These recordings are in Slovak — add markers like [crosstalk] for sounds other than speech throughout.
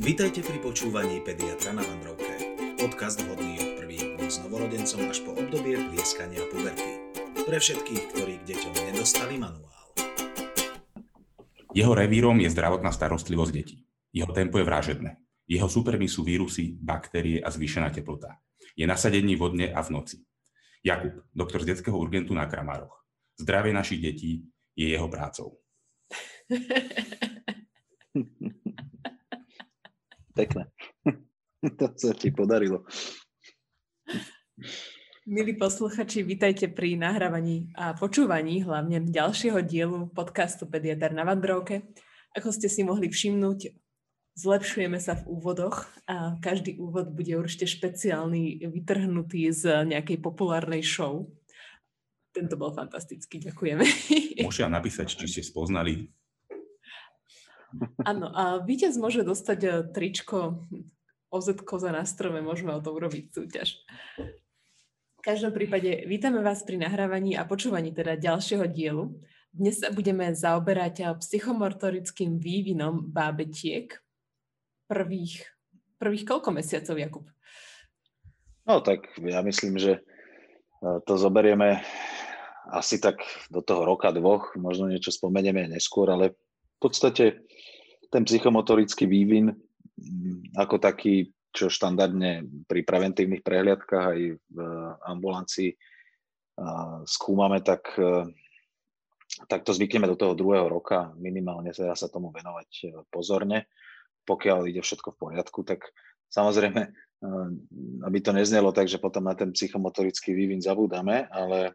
Vítajte pri počúvaní Pediatra na Vandrovke. Podcast vhodný od prvých dní s novorodencom až po obdobie plieskania puberty. Pre všetkých, ktorí k deťom nedostali manuál. Jeho revírom je zdravotná starostlivosť detí. Jeho tempo je vražedné. Jeho supermi sú vírusy, baktérie a zvýšená teplota. Je nasadení vodne a v noci. Jakub, doktor z detského urgentu na Kramároch. Zdravie našich detí je jeho prácou. [laughs] Pekné. [laughs] to sa ti podarilo. Milí posluchači, vítajte pri nahrávaní a počúvaní hlavne ďalšieho dielu podcastu Pediatr na Vandrovke. Ako ste si mohli všimnúť, zlepšujeme sa v úvodoch a každý úvod bude určite špeciálny, vytrhnutý z nejakej populárnej show. Tento bol fantastický, ďakujeme. Môžem napísať, či ste spoznali Áno, a víťaz môže dostať e, tričko OZ za na strome, môžeme o to urobiť súťaž. V každom prípade vítame vás pri nahrávaní a počúvaní teda ďalšieho dielu. Dnes sa budeme zaoberať e, psychomotorickým vývinom bábetiek prvých, prvých koľko mesiacov, Jakub? No tak ja myslím, že e, to zoberieme asi tak do toho roka, dvoch, možno niečo spomenieme neskôr, ale v podstate ten psychomotorický vývin mm, ako taký, čo štandardne pri preventívnych prehliadkách aj v ambulancii skúmame, tak, e, tak to zvykneme do toho druhého roka, minimálne teda sa tomu venovať pozorne. Pokiaľ ide všetko v poriadku, tak samozrejme, aby to neznelo tak, že potom na ten psychomotorický vývin zabúdame, ale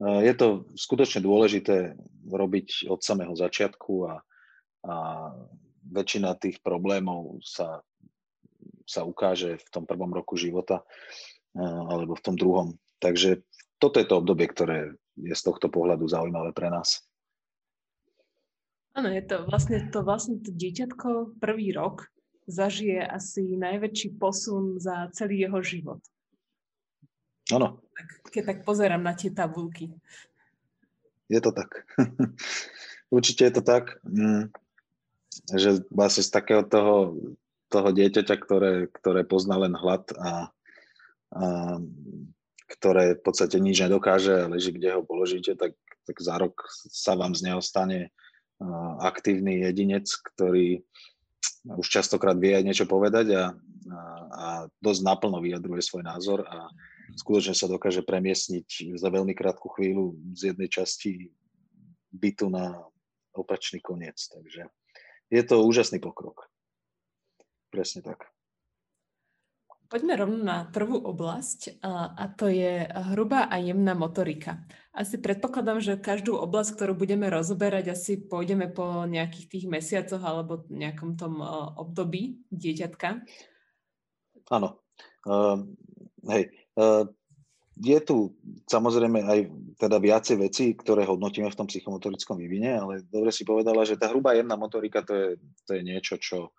je to skutočne dôležité robiť od samého začiatku a, a väčšina tých problémov sa, sa ukáže v tom prvom roku života alebo v tom druhom. Takže toto je to obdobie, ktoré je z tohto pohľadu zaujímavé pre nás. Áno, je to vlastne to, vlastne to dieťatko prvý rok zažije asi najväčší posun za celý jeho život. Áno. Keď tak pozerám na tie tabulky. Je to tak. [laughs] Určite je to tak. Mm že vlastne z takého toho, toho dieťaťa, ktoré, ktoré pozná len hlad a, a ktoré v podstate nič nedokáže a leží, kde ho položíte, tak, tak za rok sa vám z neho stane aktívny jedinec, ktorý už častokrát vie aj niečo povedať a, a, a dosť naplno vyjadruje svoj názor a skutočne sa dokáže premiesniť za veľmi krátku chvíľu z jednej časti bytu na opačný koniec. Takže je to úžasný pokrok. Presne tak. Poďme rovno na prvú oblasť a to je hrubá a jemná motorika. Asi predpokladám, že každú oblasť, ktorú budeme rozoberať, asi pôjdeme po nejakých tých mesiacoch alebo nejakom tom období dieťatka. Áno. Uh, hej. Uh, je tu samozrejme aj teda viacej vecí, ktoré hodnotíme v tom psychomotorickom vývine, ale dobre si povedala, že tá hrubá jemná motorika to je, to je niečo, čo,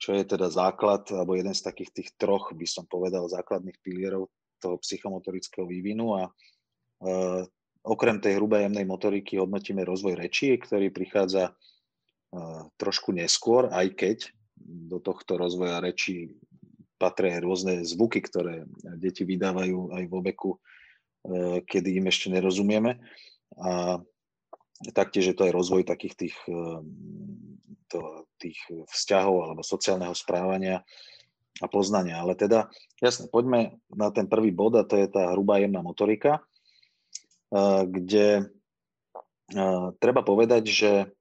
čo je teda základ, alebo jeden z takých tých troch, by som povedal, základných pilierov toho psychomotorického vývinu. A e, okrem tej hrubej jemnej motoriky hodnotíme rozvoj rečí, ktorý prichádza e, trošku neskôr, aj keď do tohto rozvoja rečí patria rôzne zvuky, ktoré deti vydávajú aj vo veku, e, kedy im ešte nerozumieme. A taktiež je to aj rozvoj takých tých, e, to, tých vzťahov alebo sociálneho správania a poznania. Ale teda, jasne, poďme na ten prvý bod a to je tá hrubá jemná motorika, e, kde treba povedať, že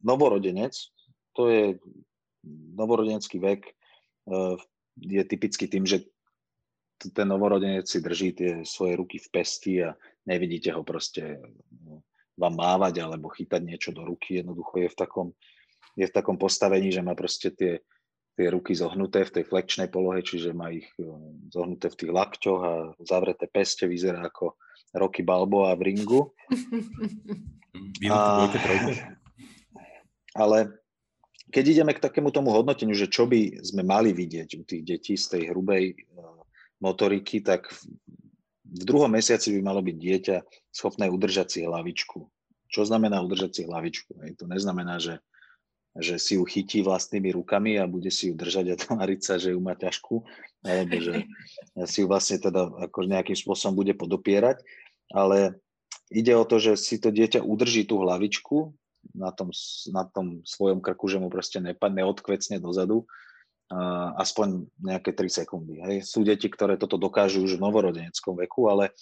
novorodenec, to je novorodenecký vek je typický tým, že ten novorodenec si drží tie svoje ruky v pesti a nevidíte ho proste no, vám mávať alebo chytať niečo do ruky. Jednoducho je v takom, je v takom postavení, že má proste tie, tie ruky zohnuté v tej flexnej polohe, čiže má ich zohnuté v tých lakťoch a zavreté peste, vyzerá ako Rocky Balboa v ringu. [laughs] A, ale keď ideme k takému tomu hodnoteniu, že čo by sme mali vidieť u tých detí z tej hrubej e, motoriky, tak v druhom mesiaci by malo byť dieťa schopné udržať si hlavičku. Čo znamená udržať si hlavičku? Hej, to neznamená, že že si ju chytí vlastnými rukami a bude si ju držať a tváriť sa, že ju má ťažkú, alebo že [laughs] si ju vlastne teda ako nejakým spôsobom bude podopierať, ale ide o to, že si to dieťa udrží tú hlavičku na tom, na tom svojom krku, že mu proste nepadne, odkvecne dozadu, aspoň nejaké 3 sekundy. Hej. Sú deti, ktoré toto dokážu už v novorodeneckom veku, ale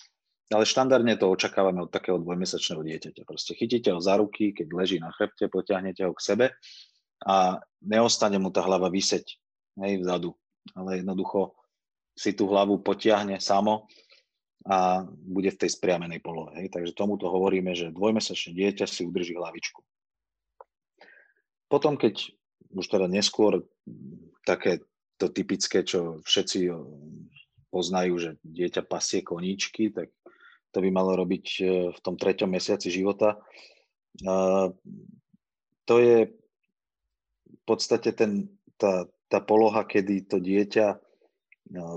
ale štandardne to očakávame od takého dvojmesačného dieťaťa. Proste chytíte ho za ruky, keď leží na chrbte, potiahnete ho k sebe a neostane mu tá hlava vyseť hej, vzadu, ale jednoducho si tú hlavu potiahne samo a bude v tej spriamenej polohe. Hej. Takže tomuto hovoríme, že dvojmesačné dieťa si udrží hlavičku. Potom, keď už teda neskôr také to typické, čo všetci poznajú, že dieťa pasie koníčky, tak to by malo robiť e, v tom treťom mesiaci života. To je v podstate ten, tá, tá poloha, kedy to dieťa e,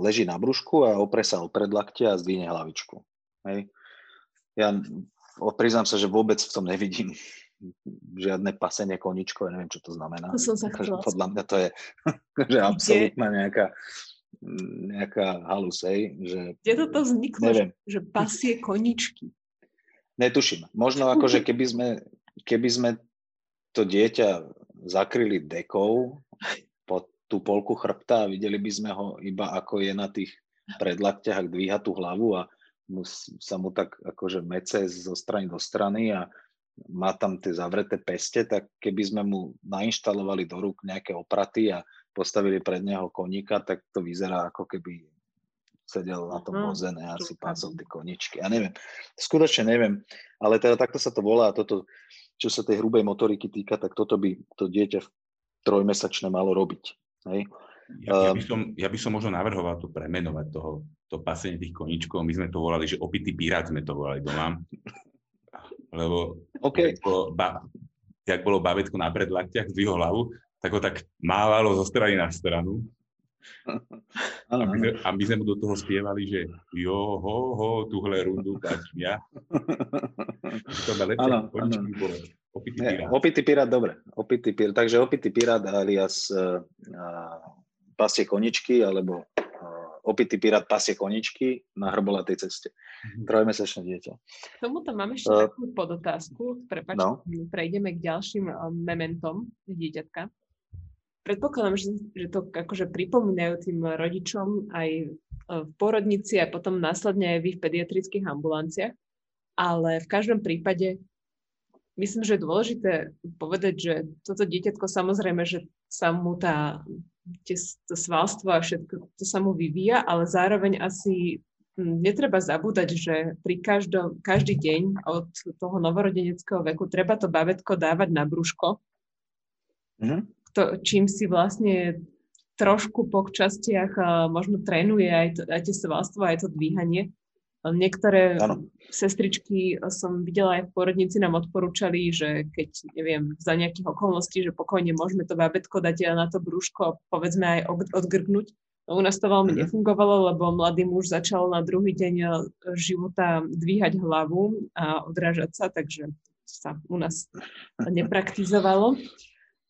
leží na brúšku a opre sa o predlakte a zdvihne hlavičku. Hej. Ja priznám sa, že vôbec v tom nevidím žiadne pasenie koničko, ja neviem, čo to znamená. To som sa Podľa mňa to je [laughs] že absolútna nejaká nejaká halus, hej, že... Kde toto vzniklo, neviem. Že, pasie koničky? Netuším. Možno ako, že keby sme, keby sme to dieťa zakryli dekou pod tú polku chrbta a videli by sme ho iba ako je na tých predlakťach, ak dvíha tú hlavu a mu, sa mu tak akože mece zo strany do strany a má tam tie zavreté peste, tak keby sme mu nainštalovali do rúk nejaké opraty a postavili pred neho koníka, tak to vyzerá ako keby sedel na tom vozene a si pácal tie koničky. Ja neviem, skutočne neviem, ale teda takto sa to volá a toto, čo sa tej hrubej motoriky týka, tak toto by to dieťa trojmesačné malo robiť. Hej? Ja, ja, by som, ja by som možno navrhoval to premenovať toho, to pasenie tých koničkov. My sme to volali, že opitý pirát sme to volali doma. Lebo okay. jak, bolo, ba, jak bolo babetko na predlaktiach, zdvihol hlavu, tak ho tak mávalo zo strany na stranu. A my, sme, a my sme mu do toho spievali, že jo, ho, ho, tuhle rundu tačím ja. To by lepšie ano. bolo. Opitý pirát. opitý pirát, dobre. Opitý pirát. Takže opitý pirát alias uh, pasie koničky, alebo opitý pirát pasie koničky na hrbolatej ceste. Mm-hmm. Trojmesačné dieťa. K tomuto mám ešte uh, takú podotázku. Prepač, no. prejdeme k ďalším mementom dieťatka. Predpokladám, že, že to akože pripomínajú tým rodičom aj e, v porodnici a potom následne aj vy v pediatrických ambulanciách, ale v každom prípade myslím, že je dôležité povedať, že toto dieťatko samozrejme, že sa mu tá tie, to svalstvo a všetko to sa mu vyvíja, ale zároveň asi netreba zabúdať, že pri každom, každý deň od toho novorodeneckého veku treba to babetko dávať na brúško, mm-hmm. to, čím si vlastne trošku po častiach možno trénuje aj, to, aj tie svalstvo, aj to dvíhanie. Niektoré ano. sestričky som videla aj v porodnici nám odporúčali, že keď, neviem, za nejakých okolností, že pokojne môžeme to babetko dať na to brúško, povedzme aj odgrgnúť. No, u nás to veľmi mhm. nefungovalo, lebo mladý muž začal na druhý deň života dvíhať hlavu a odrážať sa, takže sa u nás nepraktizovalo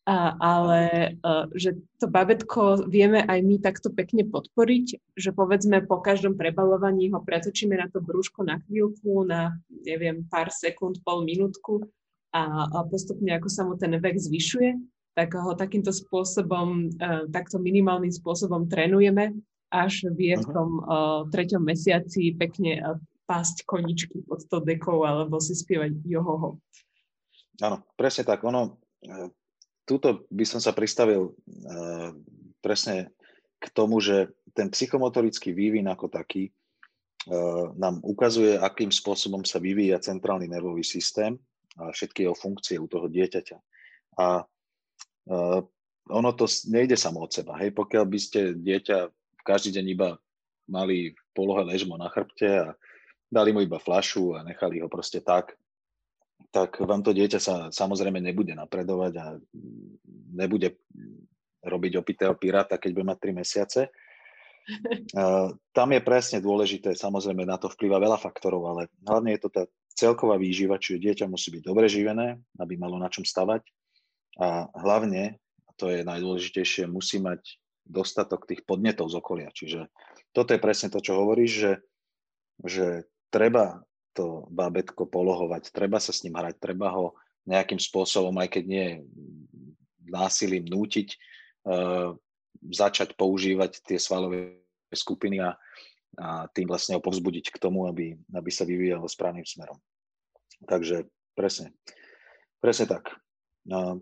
a, ale e, že to babetko vieme aj my takto pekne podporiť, že povedzme po každom prebalovaní ho pretočíme na to brúško na chvíľku, na neviem, pár sekúnd, pol minútku a, a postupne ako sa mu ten vek zvyšuje, tak ho takýmto spôsobom, e, takto minimálnym spôsobom trénujeme, až vie v tom a, e, treťom mesiaci pekne a, pásť koničky pod to dekou alebo si spievať johoho. Áno, presne tak. Ono, túto by som sa pristavil uh, presne k tomu, že ten psychomotorický vývin ako taký uh, nám ukazuje, akým spôsobom sa vyvíja centrálny nervový systém a všetky jeho funkcie u toho dieťaťa. A uh, ono to nejde samo od seba. Hej? Pokiaľ by ste dieťa každý deň iba mali v polohe ležmo na chrbte a dali mu iba flašu a nechali ho proste tak, tak vám to dieťa sa samozrejme nebude napredovať a nebude robiť opitého piráta, keď bude mať 3 mesiace. [laughs] Tam je presne dôležité, samozrejme na to vplyva veľa faktorov, ale hlavne je to tá celková výživa, čiže dieťa musí byť dobre živené, aby malo na čom stavať. a hlavne, a to je najdôležitejšie, musí mať dostatok tých podnetov z okolia. Čiže toto je presne to, čo hovoríš, že, že treba to bábetko polohovať, treba sa s ním hrať, treba ho nejakým spôsobom, aj keď nie násilím nútiť, uh, začať používať tie svalové skupiny a, a tým vlastne ho povzbudiť k tomu, aby, aby sa vyvíjalo správnym smerom. Takže presne, presne tak. No,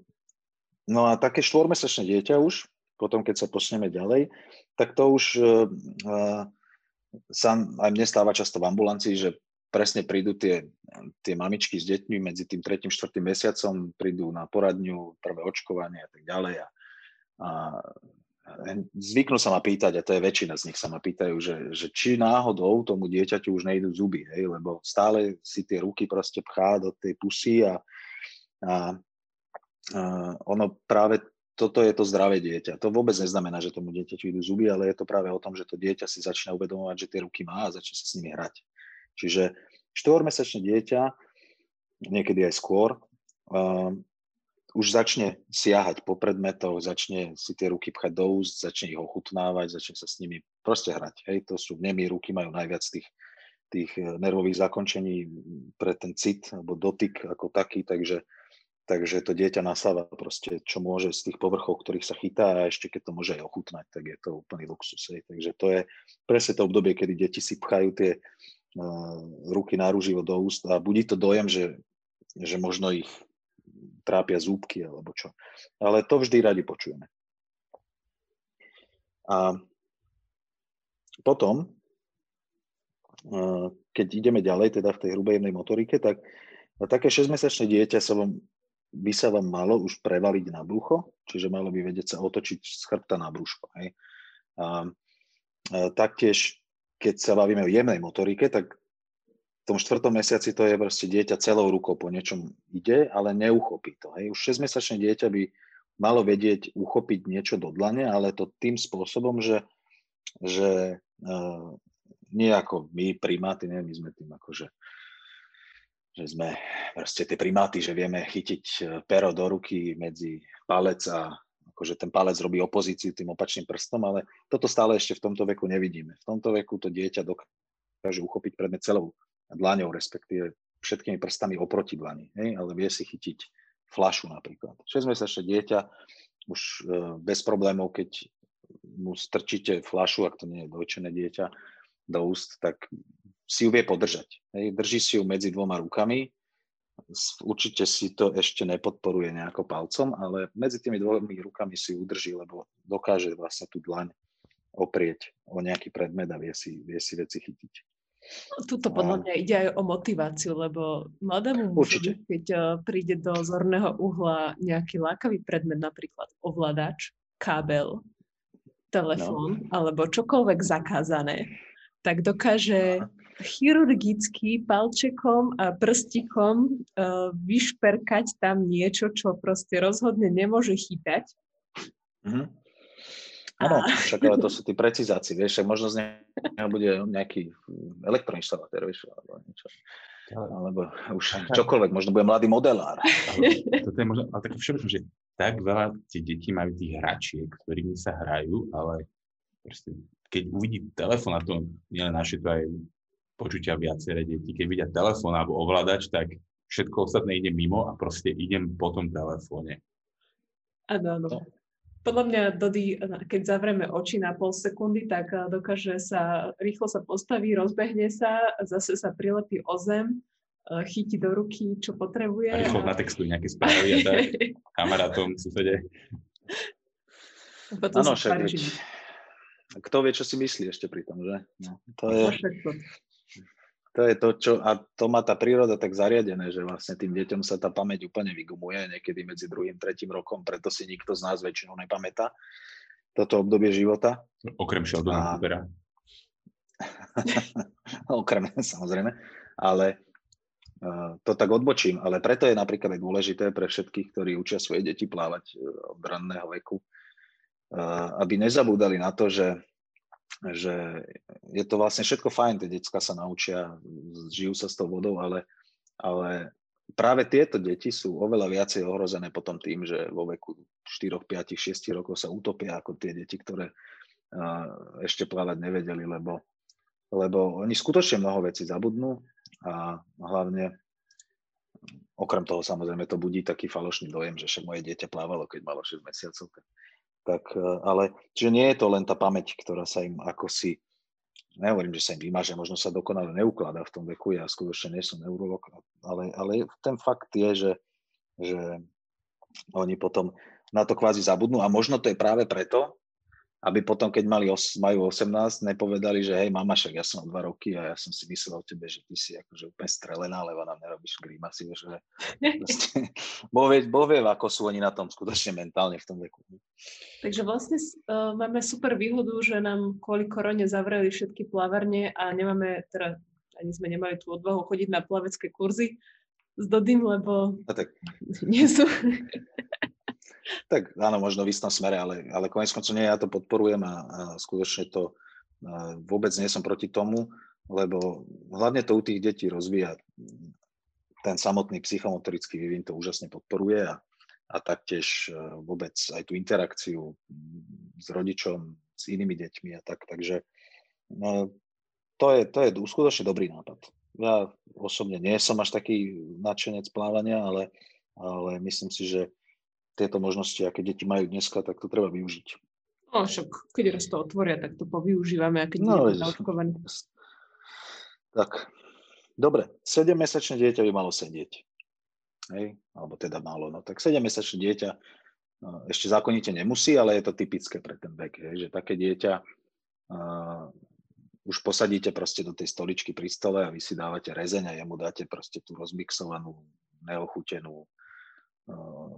no a také štvormesačné dieťa už, potom keď sa posneme ďalej, tak to už uh, sa aj mne stáva často v ambulancii, že presne prídu tie, tie mamičky s deťmi medzi tým 3. 4. mesiacom, prídu na poradňu, prvé očkovanie a tak ďalej. A, a zvyknú sa ma pýtať, a to je väčšina z nich sa ma pýtajú, že, že či náhodou tomu dieťaťu už nejdú zuby, hej, lebo stále si tie ruky proste pchá do tej pusy a, a, a ono práve toto je to zdravé dieťa. To vôbec neznamená, že tomu dieťaťu idú zuby, ale je to práve o tom, že to dieťa si začne uvedomovať, že tie ruky má a začne sa s nimi hrať. Čiže štvormesačné dieťa, niekedy aj skôr, uh, už začne siahať po predmetoch, začne si tie ruky pchať do úst, začne ich ochutnávať, začne sa s nimi proste hrať. Hej, to sú nemí ruky, majú najviac tých, tých eh, nervových zakončení pre ten cit alebo dotyk ako taký, takže Takže to dieťa nasáva proste, čo môže z tých povrchov, ktorých sa chytá a ešte keď to môže aj ochutnať, tak je to úplný luxus. Hej. Takže to je presne to obdobie, kedy deti si pchajú tie ruky náruživo do úst a budí to dojem, že, že možno ich trápia zúbky alebo čo. Ale to vždy radi počujeme. A potom, keď ideme ďalej, teda v tej hrubej jemnej motorike, tak také 6-mesačné dieťa sa vám by sa vám malo už prevaliť na brucho, čiže malo by vedieť sa otočiť z chrbta na brúško. Hej. A, a taktiež, keď sa bavíme o jemnej motorike, tak v tom štvrtom mesiaci to je proste dieťa celou rukou po niečom ide, ale neuchopí to. Hej. Už 6-mesačné dieťa by malo vedieť uchopiť niečo do dlane, ale to tým spôsobom, že, že uh, nie ako my primáty, nie, my sme tým akože že sme proste tie primáty, že vieme chytiť e, pero do ruky medzi palec a akože ten palec robí opozíciu tým opačným prstom, ale toto stále ešte v tomto veku nevidíme. V tomto veku to dieťa dokáže uchopiť predmet celou dlaňou, respektíve všetkými prstami oproti dlani, hej? ale vie si chytiť flašu napríklad. 6-mesačné dieťa už e, bez problémov, keď mu strčíte flašu, ak to nie je dojčené dieťa, do úst, tak si ju vie podržať. Hej, drží si ju medzi dvoma rukami, určite si to ešte nepodporuje nejako palcom, ale medzi tými dvomi rukami si udrží, lebo dokáže vlastne tú dlaň oprieť o nejaký predmet a vie si, vie si veci chytiť. No, tuto podľa mňa ide aj o motiváciu, lebo mladému mužovi, keď eh, príde do zorného uhla nejaký lákavý predmet, napríklad ovládač, kábel, telefón no. alebo čokoľvek zakázané, tak dokáže chirurgicky palčekom a prstikom uh, vyšperkať tam niečo, čo proste rozhodne nemôže chytať. Mm-hmm. Áno, a... však ale to sú tí precizáci, vieš, možno z neho bude nejaký elektroinštalatér, vieš, alebo niečo. Alebo už čokoľvek, možno bude mladý modelár. Ale, toto je možno, ale tak všeobecne, že tak veľa tie deti majú tých hračiek, ktorými sa hrajú, ale proste, keď uvidí telefón, a to nielen naše, to aj počutia viaceré deti. Keď vidia telefón alebo ovládač, tak všetko ostatné ide mimo a proste idem po tom telefóne. Áno, áno. No. Podľa mňa Dody, keď zavrieme oči na pol sekundy, tak eh, dokáže sa, rýchlo sa postaví, rozbehne sa, zase sa prilepí o zem, eh, chytí do ruky, čo potrebuje. A rýchlo a... natextuje nejaké správy a tak [laughs] kamarátom, susede. Áno, však kto vie, čo si myslí ešte pri tom, že? No, to je... To je to, čo, a to má tá príroda tak zariadené, že vlastne tým deťom sa tá pamäť úplne vygumuje niekedy medzi druhým, tretím rokom, preto si nikto z nás väčšinou nepamätá toto obdobie života. Okrem Sheldona Coopera. [laughs] Okrem, samozrejme. Ale uh, to tak odbočím, ale preto je napríklad aj dôležité pre všetkých, ktorí učia svoje deti plávať uh, od ranného veku, uh, aby nezabúdali na to, že že je to vlastne všetko fajn, tie decka sa naučia, žijú sa s tou vodou, ale, ale práve tieto deti sú oveľa viacej ohrozené potom tým, že vo veku 4, 5, 6 rokov sa utopia ako tie deti, ktoré ešte plávať nevedeli, lebo, lebo oni skutočne mnoho vecí zabudnú a hlavne okrem toho samozrejme to budí taký falošný dojem, že však moje dieťa plávalo, keď malo 6 mesiacov. Tak ale čiže nie je to len tá pamäť, ktorá sa im ako si nehovorím, že sa im vymaže, možno sa dokonale neukladá v tom veku, ja skutočne nie som neurolog, ale, ale ten fakt je, že, že oni potom na to kvázi zabudnú a možno to je práve preto, aby potom, keď mali os, majú 18, nepovedali, že hej, mama, však ja som dva roky a ja som si myslel o tebe, že ty si akože úplne strelená, lebo nám nerobíš grímasy, že [laughs] boh, vie, boh vie, ako sú oni na tom skutočne mentálne v tom veku. Takže vlastne uh, máme super výhodu, že nám kvôli korone zavreli všetky plavarne a nemáme, teda ani sme nemali tú odvahu chodiť na plavecké kurzy s Dodym, lebo a tak. [laughs] nie sú tak áno, možno v istom smere, ale, ale konec koncov nie, ja to podporujem a, a skutočne to a vôbec nie som proti tomu, lebo hlavne to u tých detí rozvíja ten samotný psychomotorický vývin to úžasne podporuje a, a taktiež e, vôbec aj tú interakciu s rodičom, s inými deťmi a tak. Takže no, to je, to je skutočne dobrý nápad. Ja osobne nie som až taký nadšenec plávania, ale, ale myslím si, že tieto možnosti, aké deti majú dneska, tak to treba využiť. No však, keď raz to otvoria, tak to povyužívame, a keď no, je Tak, dobre, 7-mesačné dieťa by malo sedieť. Hej, alebo teda málo, no tak 7-mesačné dieťa no, ešte zákonite nemusí, ale je to typické pre ten vek, hej, že také dieťa uh, už posadíte proste do tej stoličky pri stole a vy si dávate rezeň a jemu dáte proste tú rozmixovanú, neochutenú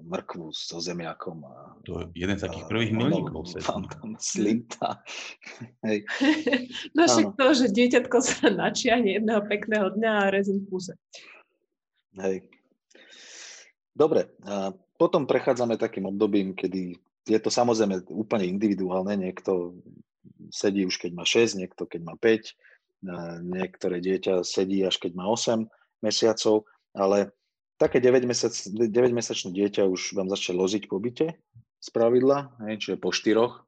mrkvu so zemiakom. A, to je jeden z takých prvých milníkov. Tam, tam slinta. [laughs] Hej. [laughs] no však to, že dieťatko sa [laughs] načiahne jedného pekného dňa a rezin v puse. Hej. Dobre, a potom prechádzame takým obdobím, kedy je to samozrejme úplne individuálne. Niekto sedí už keď má 6, niekto keď má 5, niektoré dieťa sedí až keď má 8 mesiacov, ale také 9-mesačné dieťa už vám začne loziť po byte z pravidla, hej, čiže po štyroch,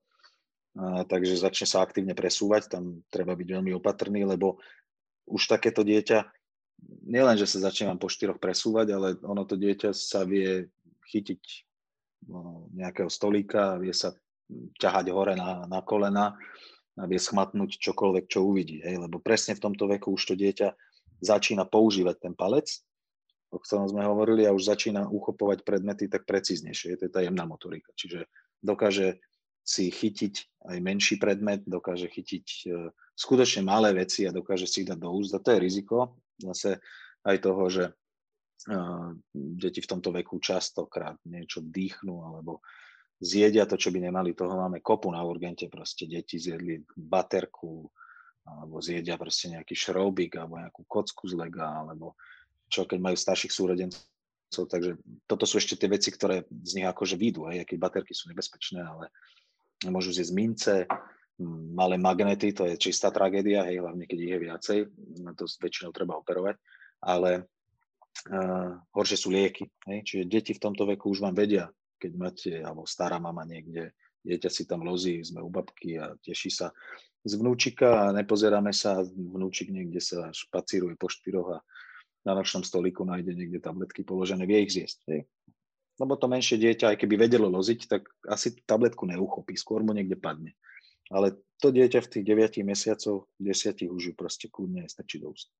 a, takže začne sa aktívne presúvať, tam treba byť veľmi opatrný, lebo už takéto dieťa, nielen, že sa začne vám po štyroch presúvať, ale ono to dieťa sa vie chytiť no, nejakého stolíka, vie sa ťahať hore na, na kolena a vie schmatnúť čokoľvek, čo uvidí. Hej? Lebo presne v tomto veku už to dieťa začína používať ten palec o ktorom sme hovorili a už začína uchopovať predmety tak precíznejšie. To je tá jemná motorika. Čiže dokáže si chytiť aj menší predmet, dokáže chytiť uh, skutočne malé veci a dokáže si ich dať do úst. A to je riziko zase aj toho, že uh, deti v tomto veku častokrát niečo dýchnú alebo zjedia to, čo by nemali. Toho máme kopu na urgente. Proste deti zjedli baterku alebo zjedia proste nejaký šroubik alebo nejakú kocku z lega alebo čo keď majú starších súrodencov. Takže toto sú ešte tie veci, ktoré z nich akože výjdu, aj keď baterky sú nebezpečné, ale môžu zjesť mince, malé magnety, to je čistá tragédia, hej, hlavne keď ich je viacej, na to väčšinou treba operovať, ale uh, horšie sú lieky. Hej, čiže deti v tomto veku už vám vedia, keď máte, alebo stará mama niekde, dieťa si tam lozí, sme u babky a teší sa z vnúčika a nepozeráme sa, vnúčik niekde sa špacíruje po štyroch a na nočnom stolíku nájde niekde tabletky položené, vie ich zjesť. Hej. Lebo to menšie dieťa, aj keby vedelo loziť, tak asi tabletku neuchopí, skôr mu niekde padne. Ale to dieťa v tých 9 mesiacoch, 10 už ju proste kľudne stačí do úst.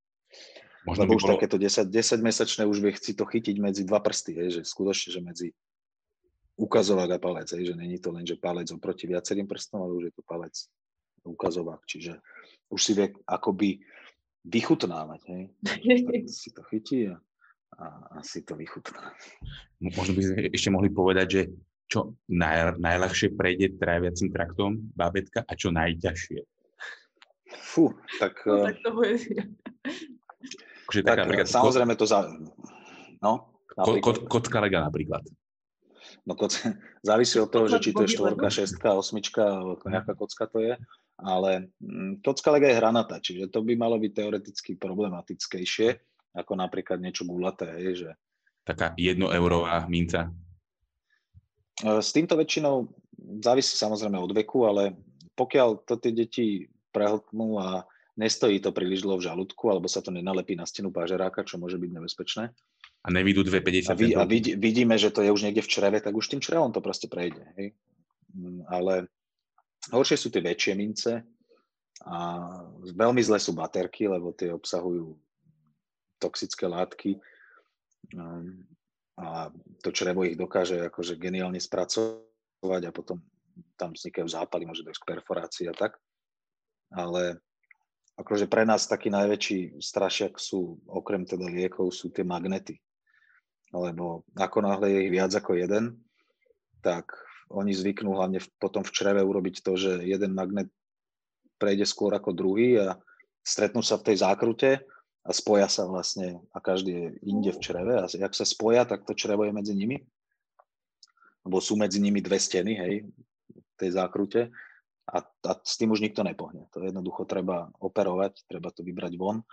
Možno Lebo už bolo... takéto 10, 10 mesačné už vie chci to chytiť medzi dva prsty, hej, že skutočne, že medzi ukazovák a palec, hej, že není to len, že palec oproti viacerým prstom, ale už je to palec ukazovák, čiže už si vie akoby vychutnávať. Hej? [laughs] Si to chytí a, a, a si to vychutná. Možno by sme ešte mohli povedať, že čo naj, najľahšie prejde tráviacim traktom bábetka a čo najťažšie. Fú, tak... No, tak to bude. Akože tak, napríklad, samozrejme to za... No, napríklad. Ko, kocka lega napríklad. No koc, [laughs] závisí od toho, že či to je štvorka, šestka, osmička, nejaká kocka to je ale mm, kocka lega je hranatá, čiže to by malo byť teoreticky problematickejšie, ako napríklad niečo gulaté, je, že taká jednoeurová minca? S týmto väčšinou závisí samozrejme od veku, ale pokiaľ to tie deti prehltnú a nestojí to príliš dlho v žalúdku, alebo sa to nenalepí na stenu pážeráka, čo môže byť nebezpečné. A nevidú 2,50 a, vy, a vid, vidíme, že to je už niekde v čreve, tak už tým črevom to proste prejde. Hej? Mm, ale horšie sú tie väčšie mince a veľmi zle sú baterky, lebo tie obsahujú toxické látky um, a to črevo ich dokáže akože geniálne spracovať a potom tam vznikajú zápaly, môže dojsť k perforácii a tak. Ale akože pre nás taký najväčší strašiak sú, okrem teda liekov, sú tie magnety. Lebo ako náhle je ich viac ako jeden, tak oni zvyknú hlavne potom v čreve urobiť to, že jeden magnet prejde skôr ako druhý a stretnú sa v tej zákrute a spoja sa vlastne a každý je inde v čreve a ak sa spoja, tak to črevo je medzi nimi. Lebo sú medzi nimi dve steny, hej, v tej zákrute a, a s tým už nikto nepohne. To jednoducho treba operovať, treba to vybrať von,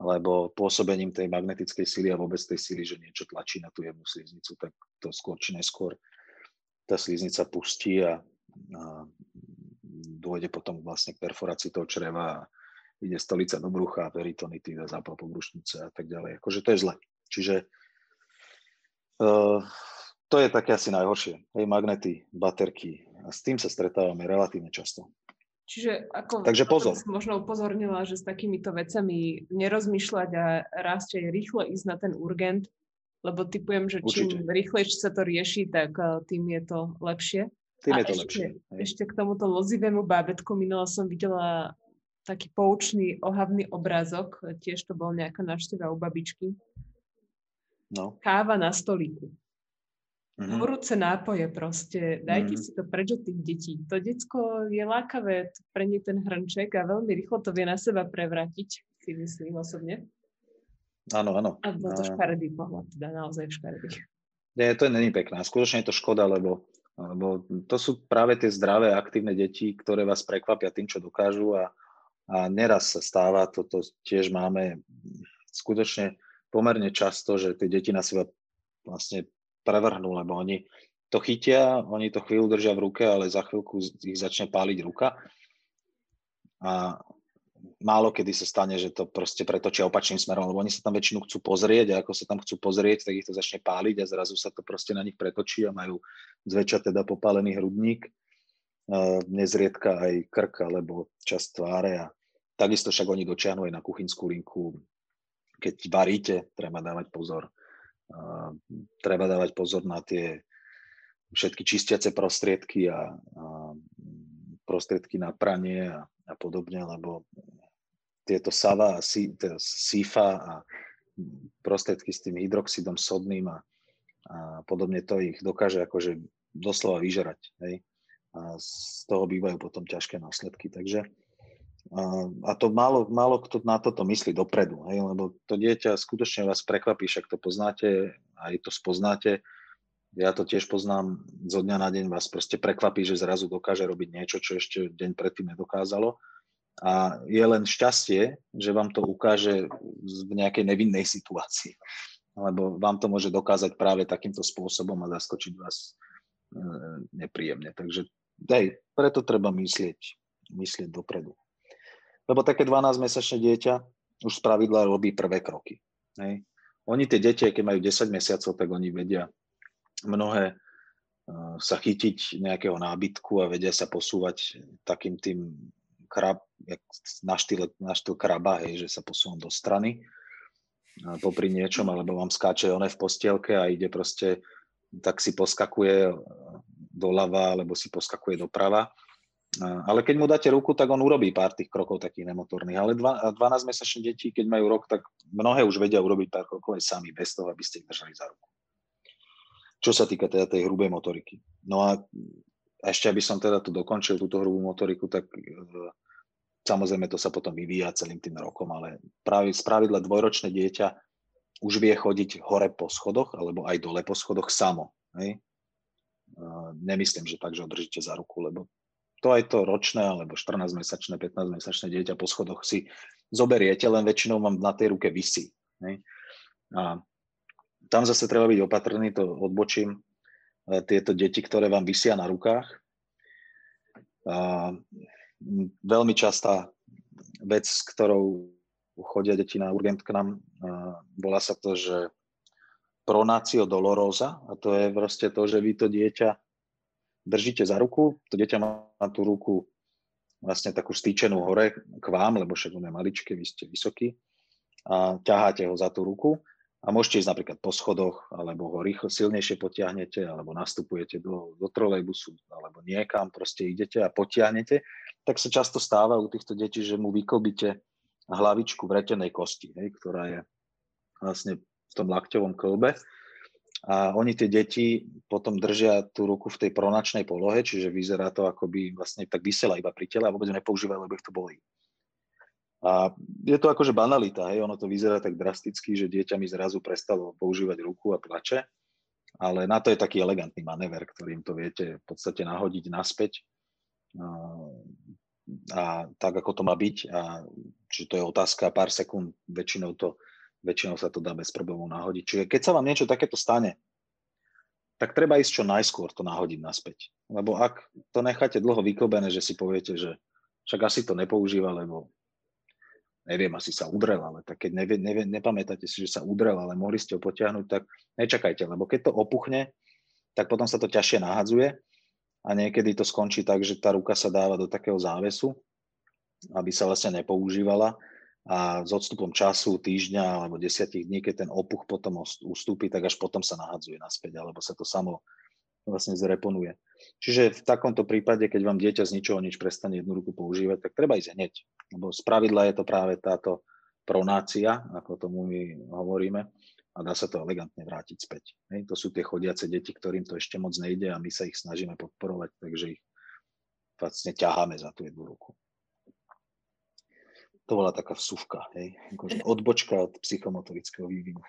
lebo pôsobením tej magnetickej síly a vôbec tej síly, že niečo tlačí na tú jednu sliznicu, tak to skôr či neskôr tá sliznica pustí a, a dôjde potom vlastne k perforácii toho čreva a ide stolica do brucha, peritonitída, zápal pobrušnice a tak ďalej. Akože to je zle. Čiže uh, to je také asi najhoršie. Hej, magnety, baterky, a s tým sa stretávame relatívne často. Čiže ako Takže pozor. som možno upozornila, že s takýmito vecami nerozmýšľať a radšej rýchlo ísť na ten urgent, lebo typujem, že čím rýchlejšie sa to rieši, tak eh, tým je to lepšie. Tým a je to ešte, lepšie. Ešte k tomuto lozivému bábetku, minula som videla taký poučný, ohavný obrázok, tiež to bol nejaká návšteva u babičky. No. Káva na stolíku. Mm-hmm. Horúce nápoje proste, dajte mm-hmm. si to preč od tých detí. To decko je lákavé pre nie ten hrnček a veľmi rýchlo to vie na seba prevrátiť, si myslím osobne. Áno, áno. A bol to škaredý pohľad, teda naozaj škaredý. Nie, to není pekné. Skutočne je to škoda, lebo, lebo to sú práve tie zdravé, aktívne deti, ktoré vás prekvapia tým, čo dokážu a, a neraz sa stáva, toto tiež máme skutočne pomerne často, že tie deti na seba vlastne prevrhnú, lebo oni to chytia, oni to chvíľu držia v ruke, ale za chvíľku ich začne páliť ruka. A málo kedy sa stane, že to proste pretočia opačným smerom, lebo oni sa tam väčšinu chcú pozrieť a ako sa tam chcú pozrieť, tak ich to začne páliť a zrazu sa to proste na nich pretočí a majú zväčša teda popálený hrudník, nezriedka aj krk alebo časť tváre a takisto však oni dočiahnu aj na kuchynskú linku. Keď varíte, treba dávať pozor treba dávať pozor na tie všetky čistiace prostriedky a, a prostriedky na pranie a, a podobne, lebo tieto sava a sí, teda sífa a prostriedky s tým hydroxidom sodným a, a podobne to ich dokáže akože doslova vyžerať. Hej? A z toho bývajú potom ťažké následky. Takže a to málo, málo kto na toto myslí dopredu, hej, lebo to dieťa skutočne vás prekvapí, však to poznáte, aj to spoznáte. Ja to tiež poznám, zo dňa na deň vás proste prekvapí, že zrazu dokáže robiť niečo, čo ešte deň predtým nedokázalo. A je len šťastie, že vám to ukáže v nejakej nevinnej situácii. Lebo vám to môže dokázať práve takýmto spôsobom a zaskočiť vás e, nepríjemne. Takže hej, preto treba myslieť, myslieť dopredu. Lebo také 12-mesačné dieťa už z pravidla robí prvé kroky. Hej. Oni tie deti, keď majú 10 mesiacov, tak oni vedia mnohé uh, sa chytiť nejakého nábytku a vedia sa posúvať takým tým krab, na, štýl, na štýl kraba, hej, že sa posúvam do strany popri niečom, alebo vám skáče one v postielke a ide proste, tak si poskakuje doľava, alebo si poskakuje doprava ale keď mu dáte ruku, tak on urobí pár tých krokov takých nemotorných. Ale 12-mesačné deti, keď majú rok, tak mnohé už vedia urobiť pár krokov aj sami, bez toho, aby ste ich držali za ruku. Čo sa týka teda tej hrubej motoriky. No a ešte, aby som teda tu dokončil túto hrubú motoriku, tak e, samozrejme to sa potom vyvíja celým tým rokom, ale práve z pravidla dvojročné dieťa už vie chodiť hore po schodoch alebo aj dole po schodoch samo. Hej? E, nemyslím, že tak, že ho za ruku, lebo to aj to ročné alebo 14-mesačné, 15-mesačné dieťa po schodoch si zoberiete, len väčšinou vám na tej ruke vysí. Ne? A tam zase treba byť opatrný, to odbočím. Tieto deti, ktoré vám vysia na rukách. A veľmi častá vec, s ktorou chodia deti na urgent k nám, volá sa to, že pronácio dolorosa a to je proste to, že vy to dieťa držíte za ruku, to dieťa má tú ruku vlastne takú stýčenú hore k vám, lebo však on je maličké, vy ste vysoký a ťaháte ho za tú ruku a môžete ísť napríklad po schodoch, alebo ho rýchlo, silnejšie potiahnete, alebo nastupujete do, do trolejbusu, alebo niekam proste idete a potiahnete, tak sa často stáva u týchto detí, že mu vyklbíte hlavičku vretenej kosti, hej, ktorá je vlastne v tom lakťovom klbe. A oni tie deti potom držia tú ruku v tej pronačnej polohe, čiže vyzerá to, ako by vlastne tak vysela iba pri tele a vôbec nepoužívajú, lebo ich to bolí. A je to akože banalita, hej, ono to vyzerá tak drasticky, že dieťa mi zrazu prestalo používať ruku a plače, ale na to je taký elegantný manéver, ktorým to viete v podstate nahodiť naspäť a tak, ako to má byť. A, čiže to je otázka pár sekúnd, väčšinou, to, väčšinou sa to dá bez problémov nahodiť. Čiže keď sa vám niečo takéto stane, tak treba ísť čo najskôr to nahodiť naspäť. Lebo ak to necháte dlho vyklbené, že si poviete, že však asi to nepoužíva, lebo neviem, asi sa udrel, ale tak keď nevie, nevie, nepamätáte si, že sa udrel, ale mohli ste ho potiahnuť, tak nečakajte, lebo keď to opuchne, tak potom sa to ťažšie nahadzuje a niekedy to skončí tak, že tá ruka sa dáva do takého závesu, aby sa vlastne nepoužívala a s odstupom času, týždňa alebo desiatich dní, keď ten opuch potom ustúpi, tak až potom sa nahadzuje naspäť, alebo sa to samo vlastne zreponuje. Čiže v takomto prípade, keď vám dieťa z ničoho nič prestane jednu ruku používať, tak treba ísť hneď. Lebo z pravidla je to práve táto pronácia, ako tomu my hovoríme, a dá sa to elegantne vrátiť späť. Hej, to sú tie chodiace deti, ktorým to ešte moc nejde a my sa ich snažíme podporovať, takže ich vlastne ťaháme za tú jednu ruku. To bola taká vsuvka, hej, akože odbočka od psychomotorického vývinu.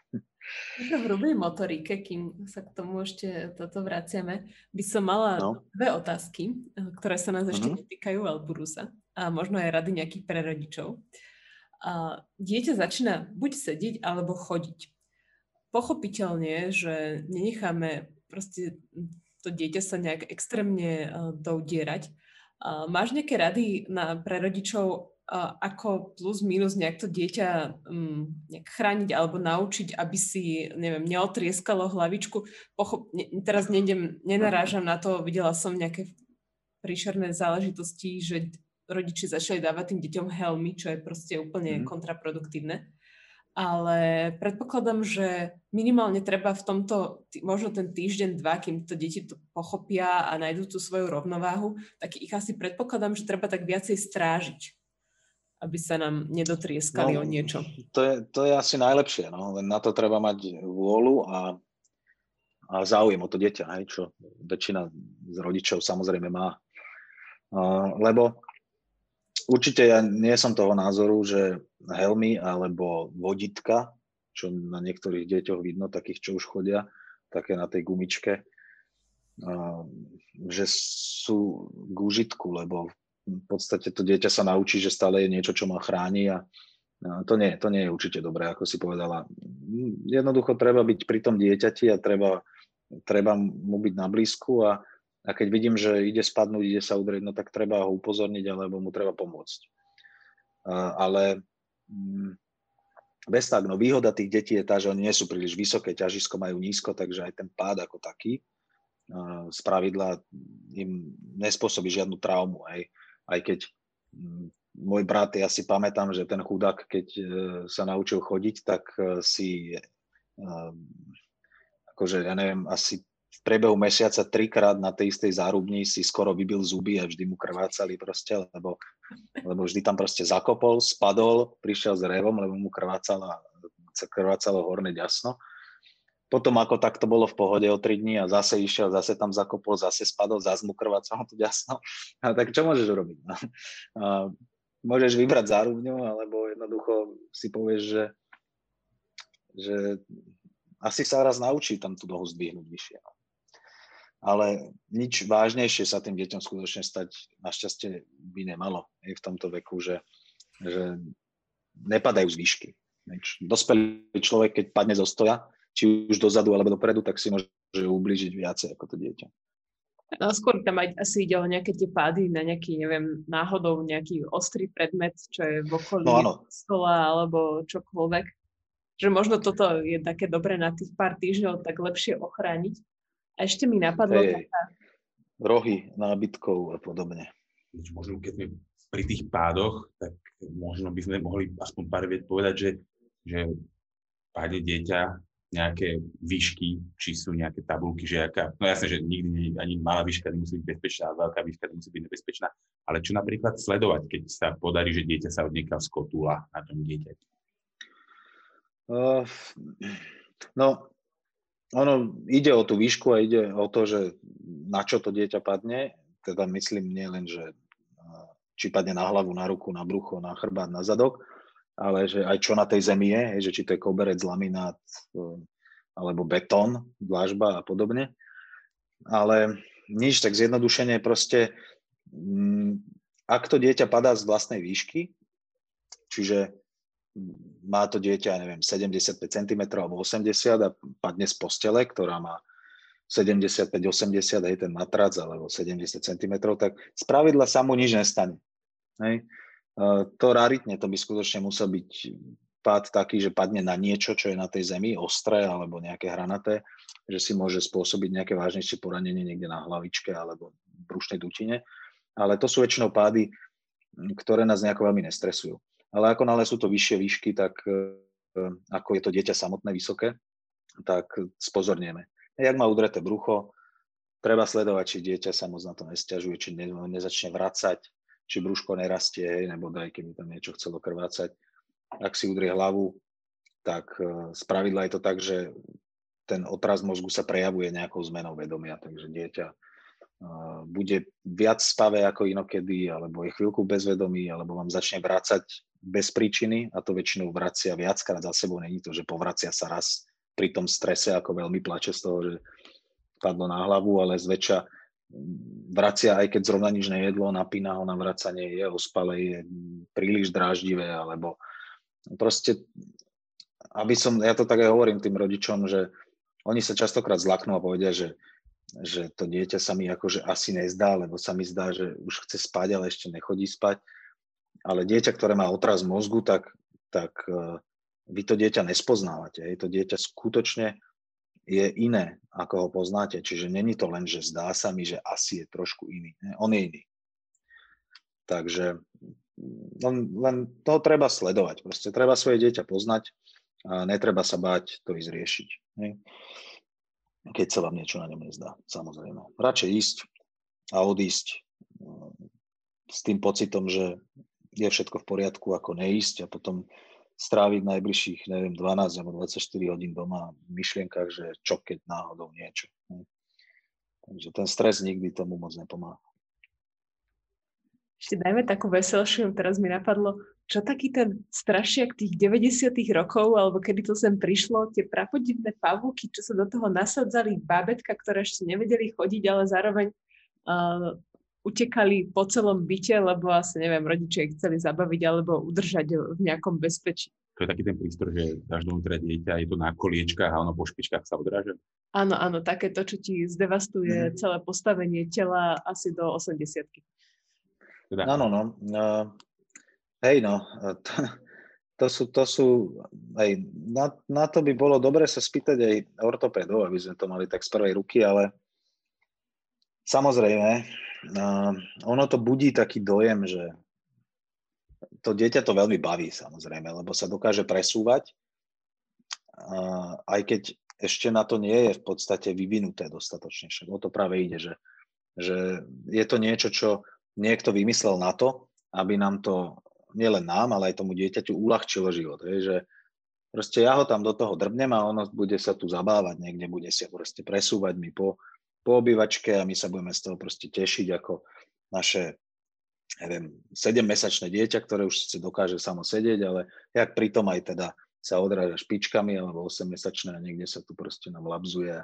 V hrubej motorike, kým sa k tomu ešte toto vraciame, by som mala no. dve otázky, ktoré sa nás ešte uh-huh. Alburusa a možno aj rady nejakých prerodičov. A dieťa začína buď sedieť, alebo chodiť. Pochopiteľne, že nenecháme proste to dieťa sa nejak extrémne doudierať. Máš nejaké rady na, pre rodičov, ako plus minus nejak to dieťa um, nejak chrániť alebo naučiť, aby si, neviem, neotrieskalo hlavičku. Pochop, ne, teraz nejdem, nenarážam na to, videla som nejaké príšerné záležitosti, že rodiči začali dávať tým deťom helmy, čo je proste úplne mm. kontraproduktívne. Ale predpokladám, že minimálne treba v tomto, možno ten týždeň, dva, kým to deti to pochopia a nájdú tú svoju rovnováhu, tak ich asi predpokladám, že treba tak viacej strážiť aby sa nám nedotrieskali no, o niečo. To je, to je asi najlepšie, no. len na to treba mať vôľu a, a záujem o to dieťa, hej, čo väčšina z rodičov samozrejme má. Uh, lebo určite ja nie som toho názoru, že helmy alebo voditka, čo na niektorých deťoch vidno, takých, čo už chodia, také na tej gumičke, že sú k užitku, lebo v podstate to dieťa sa naučí, že stále je niečo, čo ma chráni a to nie, to nie je určite dobré, ako si povedala. Jednoducho treba byť pri tom dieťati a treba, treba mu byť na blízku a, a keď vidím, že ide spadnúť, ide sa udrieť, no tak treba ho upozorniť alebo mu treba pomôcť. Ale mm, bez tak, no výhoda tých detí je tá, že oni nie sú príliš vysoké, ťažisko majú nízko, takže aj ten pád ako taký z pravidla im nespôsobí žiadnu traumu. Hej aj keď mm, môj brat, ja si pamätám, že ten chudák, keď e, sa naučil chodiť, tak e, si e, akože, ja neviem, asi v priebehu mesiaca trikrát na tej istej zárubni si skoro vybil zuby a vždy mu krvácali proste, lebo, lebo vždy tam proste zakopol, spadol, prišiel s revom, lebo mu krvácalo, krvácalo horné ďasno potom ako tak to bolo v pohode o 3 dní a zase išiel, zase tam zakopol, zase spadol, zase mu krvácalo [laughs] to ďasno. A tak čo môžeš robiť? No? A môžeš vybrať zárubňu, alebo jednoducho si povieš, že, že asi sa raz naučí tam tú nohu zdvihnúť vyššie. No. Ale nič vážnejšie sa tým deťom skutočne stať našťastie by nemalo aj v tomto veku, že, že nepadajú z výšky. Dospelý človek, keď padne zo stoja, či už dozadu alebo dopredu, tak si môže ubližiť viacej ako to dieťa. No, skôr tam aj, asi ide o nejaké tie pády na nejaký, neviem, náhodou nejaký ostrý predmet, čo je v okolí no, stola alebo čokoľvek. Že možno toto je také dobré na tých pár týždňov tak lepšie ochrániť. A ešte mi napadlo hey, taká... Rohy nábytkov a podobne. Možno keď sme pri tých pádoch, tak možno by sme mohli aspoň pár viet povedať, že, že páde dieťa nejaké výšky, či sú nejaké tabulky, že aká, no jasne, že nikdy ani malá výška nemusí byť bezpečná, veľká výška nemusí byť nebezpečná, ale čo napríklad sledovať, keď sa podarí, že dieťa sa odniekal z kotúla na tom dieťa? Uh, no, ono ide o tú výšku a ide o to, že na čo to dieťa padne, teda myslím nie len, že či padne na hlavu, na ruku, na brucho, na chrbát, na zadok, ale že aj čo na tej zemi je, že či to je koberec, laminát e, alebo betón, dlažba a podobne. Ale nič, tak zjednodušenie proste, mm, ak to dieťa padá z vlastnej výšky, čiže má to dieťa, neviem, 75 cm alebo 80 a padne z postele, ktorá má 75-80 aj ten matrac alebo 70 cm, tak z pravidla sa mu nič nestane. Hej. To raritne, to by skutočne musel byť pád taký, že padne na niečo, čo je na tej zemi, ostré alebo nejaké hranaté, že si môže spôsobiť nejaké vážnejšie poranenie niekde na hlavičke alebo brušnej dutine. Ale to sú väčšinou pády, ktoré nás nejako veľmi nestresujú. Ale ako nále sú to vyššie výšky, tak e, ako je to dieťa samotné vysoké, tak spozornieme. Jak má udreté brucho, treba sledovať, či dieťa sa moc na to nestiažuje, či nezačne vracať, či brúško nerastie, hej, nebo daj, keby tam niečo chcelo krvácať. Ak si udrie hlavu, tak e, z pravidla je to tak, že ten otraz mozgu sa prejavuje nejakou zmenou vedomia, takže dieťa e, bude viac spavé ako inokedy, alebo je chvíľku bezvedomí, alebo vám začne vrácať bez príčiny a to väčšinou vracia viackrát za sebou. Není to, že povracia sa raz pri tom strese, ako veľmi plače z toho, že padlo na hlavu, ale zväčša vracia, aj keď zrovna nič nejedlo, napína ho na vracanie, je ospale, je príliš dráždivé, alebo proste, aby som, ja to tak aj hovorím tým rodičom, že oni sa častokrát zlaknú a povedia, že, že to dieťa sa mi akože asi nezdá, lebo sa mi zdá, že už chce spať, ale ešte nechodí spať. Ale dieťa, ktoré má otraz mozgu, tak, tak eh, vy to dieťa nespoznávate. Je to dieťa skutočne je iné, ako ho poznáte. Čiže není to len, že zdá sa mi, že asi je trošku iný. Ne? On je iný. Takže len, len to treba sledovať. Proste treba svoje dieťa poznať a netreba sa báť to ísť riešiť. Ne? Keď sa vám niečo na ňom nezdá, samozrejme. Radšej ísť a odísť no, s tým pocitom, že je všetko v poriadku, ako neísť a potom stráviť najbližších, neviem, 12 alebo 24 hodín doma v myšlienkach, že čo keď náhodou niečo. Takže ten stres nikdy tomu moc nepomáha. Ešte dajme takú veselšiu, teraz mi napadlo, čo taký ten strašiak tých 90 rokov, alebo kedy to sem prišlo, tie prapodivné pavúky, čo sa do toho nasadzali, bábetka, ktoré ešte nevedeli chodiť, ale zároveň uh, utekali po celom byte, lebo asi, neviem, rodičia ich chceli zabaviť alebo udržať v nejakom bezpečí. To je taký ten prístroj, že dáš dovnútra dieťa, je to na koliečkách a ono po špičkách sa odráža? Áno, áno, takéto, čo ti zdevastuje mm. celé postavenie tela asi do 80 teda. Áno, no. Uh, hej, no. To, to sú, to sú aj, na, na to by bolo dobre sa spýtať aj ortopédov, aby sme to mali tak z prvej ruky, ale samozrejme, ono to budí taký dojem, že to dieťa to veľmi baví samozrejme, lebo sa dokáže presúvať, aj keď ešte na to nie je v podstate vyvinuté dostatočne. Však o to práve ide, že, že je to niečo, čo niekto vymyslel na to, aby nám to nielen nám, ale aj tomu dieťaťu uľahčilo život. Je, že proste ja ho tam do toho drbnem a ono bude sa tu zabávať niekde, bude sa proste presúvať mi po, po obývačke a my sa budeme z toho proste tešiť ako naše neviem, 7-mesačné dieťa, ktoré už si dokáže samo sedieť, ale jak pritom aj teda sa odráža špičkami, alebo 8-mesačné a niekde sa tu proste nám labzuje.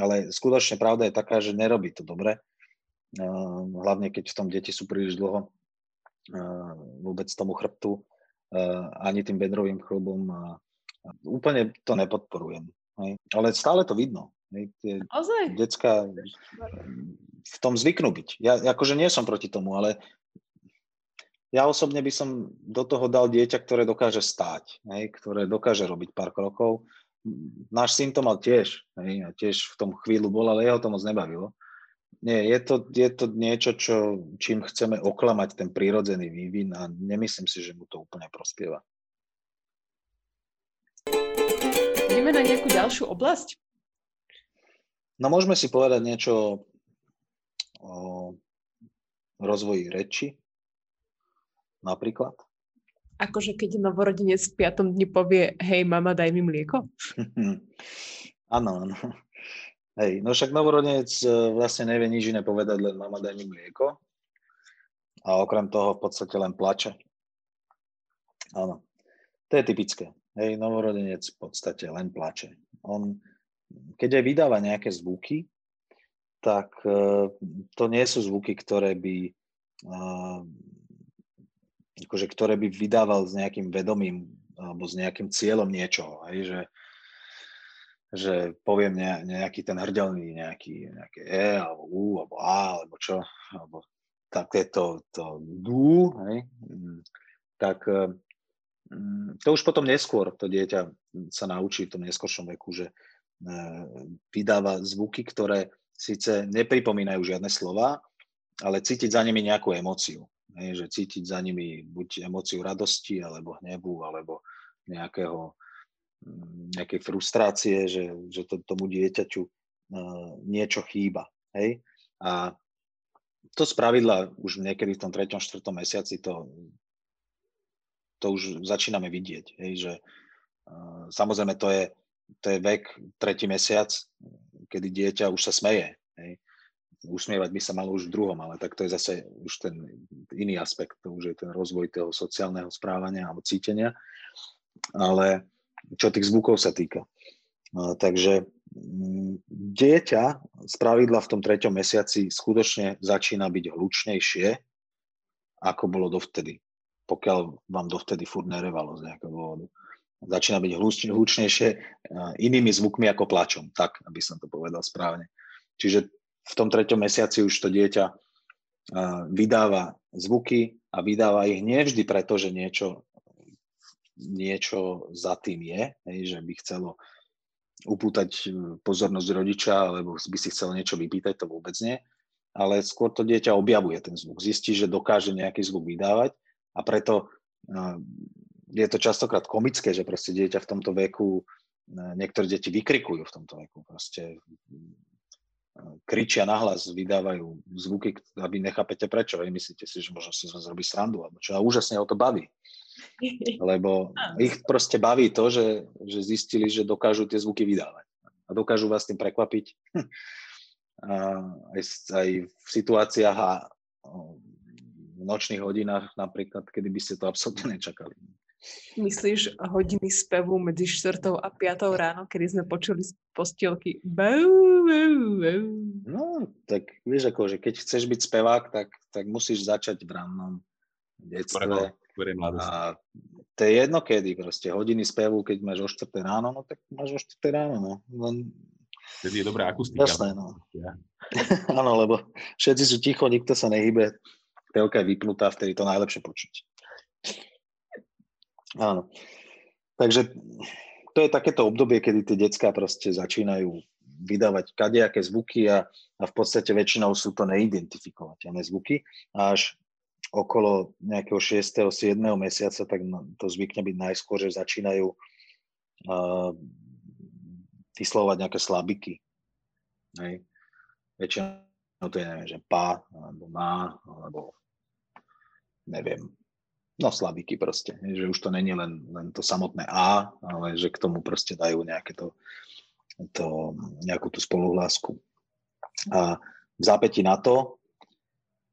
Ale skutočne pravda je taká, že nerobí to dobre. Hlavne keď v tom deti sú príliš dlho vôbec tomu chrbtu, ani tým bedrovým chlbom. Úplne to nepodporujem. Ale stále to vidno. Hej. Tie Ozaj? decka v tom zvyknú byť. Ja akože nie som proti tomu, ale ja osobne by som do toho dal dieťa, ktoré dokáže stáť, hej, ktoré dokáže robiť pár krokov. Náš syn to mal tiež, hej, a tiež v tom chvíľu bol, ale jeho to moc nebavilo. Nie, je to, je to niečo, čo, čím chceme oklamať ten prírodzený vývin a nemyslím si, že mu to úplne prospieva. Ideme na nejakú ďalšiu oblasť? No môžeme si povedať niečo o rozvoji reči, napríklad. Akože keď novorodenec v piatom dni povie, hej mama, daj mi mlieko? [laughs] áno, áno. Hej, no však novorodenec e, vlastne nevie nič iné povedať, len mama daj mi mlieko. A okrem toho v podstate len plače. Áno, to je typické. Hej, novorodenec v podstate len plače. On, keď aj vydáva nejaké zvuky, tak uh, to nie sú zvuky, ktoré by uh, akože, ktoré by vydával s nejakým vedomím alebo s nejakým cieľom niečoho. Hej, že, že poviem ne, nejaký ten hrdelný, nejaký, nejaké E, alebo U, alebo A, alebo čo, alebo takéto to dú, hej, tak mm, to už potom neskôr to dieťa sa naučí v tom neskôršom veku, že e, vydáva zvuky, ktoré síce nepripomínajú žiadne slova, ale cítiť za nimi nejakú emóciu. Hej, že cítiť za nimi buď emóciu radosti, alebo hnevu, alebo nejakého, mm, nejakej frustrácie, že, že to, tomu dieťaťu uh, niečo chýba. Hej? A to z pravidla už niekedy v tom 3. 4. mesiaci to, to už začíname vidieť. Hej? Že, uh, samozrejme to je, to je vek tretí mesiac, kedy dieťa už sa smeje. Hej? usmievať by sa malo už v druhom, ale tak to je zase už ten iný aspekt, to už je ten rozvoj toho sociálneho správania alebo cítenia. Ale čo tých zvukov sa týka. Takže mm, dieťa z pravidla v tom treťom mesiaci skutočne začína byť hlučnejšie, ako bolo dovtedy. Pokiaľ vám dovtedy furt nerevalo z nejakého dôvodu. Začína byť hlučnejšie inými zvukmi ako plačom, tak, aby som to povedal správne. Čiže v tom treťom mesiaci už to dieťa vydáva zvuky a vydáva ich nevždy preto, že niečo, niečo za tým je, že by chcelo upútať e, pozornosť rodiča, alebo by si chcelo niečo vypýtať, to vôbec nie. Ale skôr to dieťa objavuje ten zvuk, zistí, že dokáže nejaký zvuk vydávať a preto je to častokrát komické, že proste dieťa v tomto veku, niektoré deti vykrikujú v tomto veku, proste kričia nahlas, vydávajú zvuky, aby nechápete prečo. Vy myslíte si, že možno si z vás robí srandu, alebo čo. A úžasne o to baví. [laughs] Lebo ich proste baví to, že, že zistili, že dokážu tie zvuky vydávať. A dokážu vás tým prekvapiť. [laughs] A aj, aj v situáciách a v nočných hodinách napríklad, kedy by ste to absolútne nečakali. Myslíš hodiny spevu medzi 4. a 5. ráno, kedy sme počuli z postielky. No, tak vieš, ako, že keď chceš byť spevák, tak, tak musíš začať v rannom detstve. A to je jedno kedy, proste hodiny spevu, keď máš o 4. ráno, no tak máš o 4. ráno, no. Len... Vtedy je dobrá akustika. Jasné, no. [laughs] Áno, lebo všetci sú ticho, nikto sa nehybe, telka je vypnutá, vtedy to najlepšie počuť. Áno. Takže to je takéto obdobie, kedy tie decká proste začínajú vydávať kadejaké zvuky a, a v podstate väčšinou sú to neidentifikovateľné zvuky. A až okolo nejakého 6. 7. mesiaca, tak to zvykne byť najskôr, že začínajú uh, vyslovať nejaké slabiky. Hej. Väčšinou to je, neviem, že pa, alebo má, alebo neviem, No slabiky proste, že už to není len, len to samotné A, ale že k tomu proste dajú nejaké to, to nejakú tú spoluhlásku. A v zápäti na to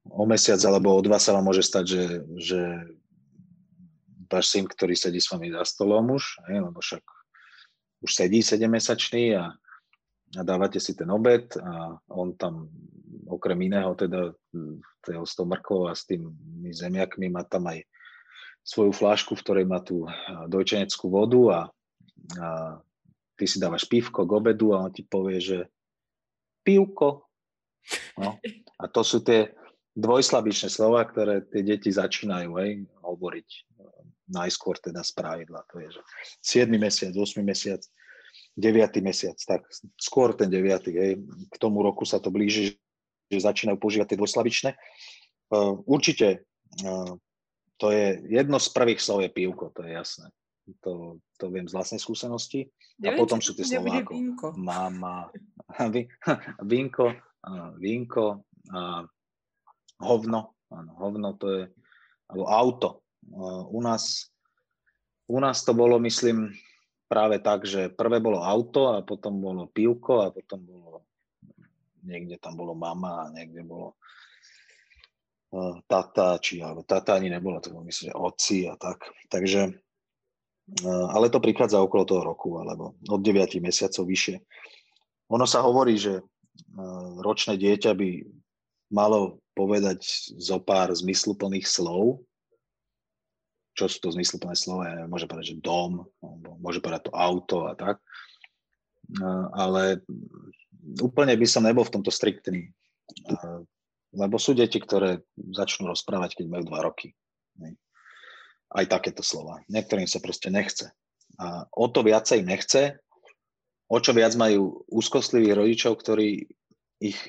o mesiac alebo o dva sa vám môže stať, že, že váš syn, ktorý sedí s vami za stolom už, hej, lebo však už sedí 7-mesačný a, a dávate si ten obed a on tam okrem iného teda s tou mrkvou a s tými zemiakmi má tam aj svoju flášku, v ktorej má tú dojčeneckú vodu a, a ty si dávaš pivko k obedu a on ti povie, že pivko. No. A to sú tie dvojslabičné slova, ktoré tie deti začínajú hej, hovoriť najskôr teda z pravidla. To je, že 7 mesiac, 8 mesiac, 9 mesiac, tak skôr ten 9. Hej. K tomu roku sa to blíži, že začínajú používať tie dvojslabičné. Uh, určite to je jedno z prvých slov je pivko, to je jasné. To, to viem z vlastnej skúsenosti. A Neviem, potom sú tie slova ako vínko. mama, vínko, vínko, hovno, áno, hovno to je, alebo auto. U nás, u nás to bolo, myslím, práve tak, že prvé bolo auto a potom bolo pivko a potom bolo, niekde tam bolo mama a niekde bolo tata, či alebo tata ani nebolo, to myslím, že otci a tak. Takže, ale to prichádza okolo toho roku, alebo od 9 mesiacov vyššie. Ono sa hovorí, že ročné dieťa by malo povedať zo pár zmysluplných slov. Čo sú to zmysluplné slova? Môže povedať, že dom, môže povedať to auto a tak. Ale úplne by som nebol v tomto striktný. Lebo sú deti, ktoré začnú rozprávať, keď majú dva roky. Aj takéto slova. Niektorým sa proste nechce. A o to viacej nechce, o čo viac majú úzkostlivých rodičov, ktorí ich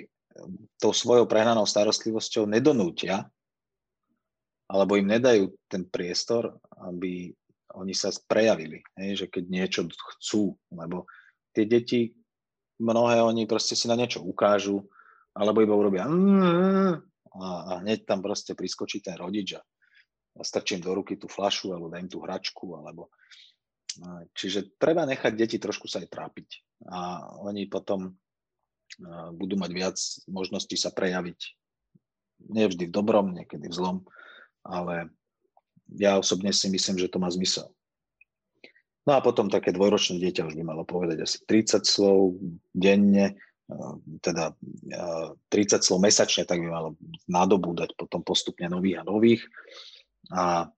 tou svojou prehnanou starostlivosťou nedonútia, alebo im nedajú ten priestor, aby oni sa prejavili, hej, že keď niečo chcú, lebo tie deti, mnohé oni proste si na niečo ukážu, alebo iba urobia a, a hneď tam proste priskočí ten rodič a, a strčím do ruky tú flašu alebo dám tú hračku, alebo Čiže treba nechať deti trošku sa aj trápiť a oni potom budú mať viac možností sa prejaviť. Nie vždy v dobrom, niekedy v zlom, ale ja osobne si myslím, že to má zmysel. No a potom také dvojročné dieťa už by malo povedať asi 30 slov denne, teda 30 slov mesačne, tak by malo nadobúdať potom postupne nových a nových. A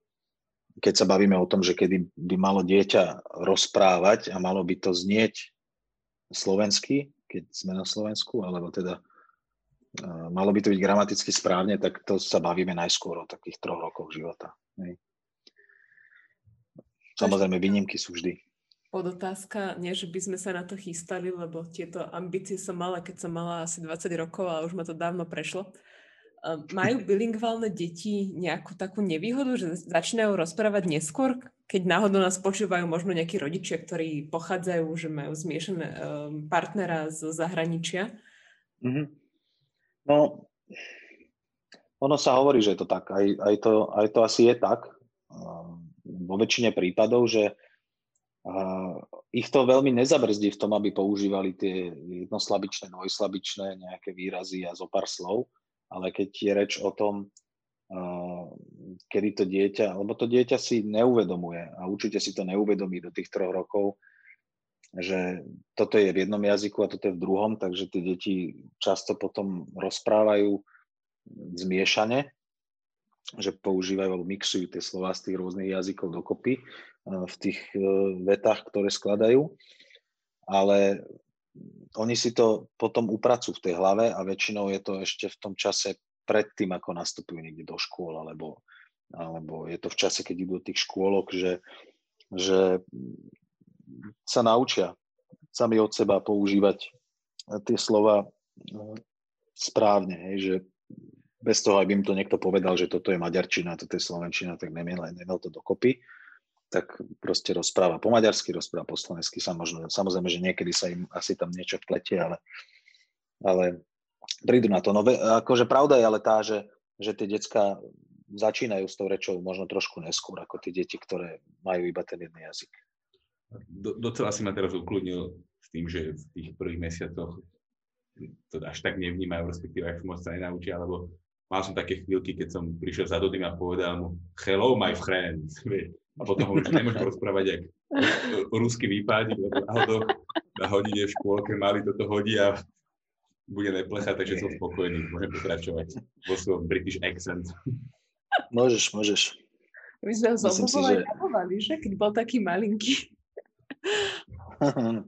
keď sa bavíme o tom, že kedy by malo dieťa rozprávať a malo by to znieť slovensky, keď sme na Slovensku, alebo teda malo by to byť gramaticky správne, tak to sa bavíme najskôr o takých troch rokoch života. Samozrejme, výnimky sú vždy podotázka, nie že by sme sa na to chystali, lebo tieto ambície som mala, keď som mala asi 20 rokov a už ma to dávno prešlo. Majú [laughs] bilingválne deti nejakú takú nevýhodu, že začínajú rozprávať neskôr, keď náhodou nás počúvajú možno nejakí rodičia, ktorí pochádzajú, že majú zmiešané um, partnera z zahraničia? Mm-hmm. No, ono sa hovorí, že je to tak. Aj, aj, to, aj to asi je tak. Vo väčšine prípadov, že ich to veľmi nezabrzdí v tom, aby používali tie jednoslabičné, dvojslabičné nejaké výrazy a zo pár slov, ale keď je reč o tom, kedy to dieťa, lebo to dieťa si neuvedomuje a určite si to neuvedomí do tých troch rokov, že toto je v jednom jazyku a toto je v druhom, takže tie deti často potom rozprávajú zmiešane že používajú alebo mixujú tie slova z tých rôznych jazykov dokopy eh, v tých eh, vetách, ktoré skladajú. Ale oni si to potom upracujú v tej hlave a väčšinou je to ešte v tom čase predtým, ako nastupujú niekde do škôl, alebo, alebo je to v čase, keď idú do tých škôlok, že, že sa naučia sami od seba používať tie slova eh, správne, hej, že bez toho, aby im to niekto povedal, že toto je maďarčina, toto je slovenčina, tak nemiel, nemiel to dokopy, tak proste rozpráva po maďarsky, rozpráva po slovensky, samozrejme, že niekedy sa im asi tam niečo vpletie, ale, ale prídu na to. No, akože pravda je ale tá, že, že tie decka začínajú s tou rečou možno trošku neskôr, ako tie deti, ktoré majú iba ten jeden jazyk. Do, docela si ma teraz ukludnil s tým, že v tých prvých mesiacoch to až tak nevnímajú, respektíve až moc sa nenaučia, alebo mal som také chvíľky, keď som prišiel za Dodym a povedal mu hello my friend. [laughs] A potom hovorím, že nemôžem rozprávať, jak ruský výpadník, lebo náhodou na hodine v škôlke mali toto hodí a bude neplechať, takže som spokojný. Môžem pokračovať vo svojom British accent. Môžeš, môžeš. My sme ho z že... že keď bol taký malinký. [laughs]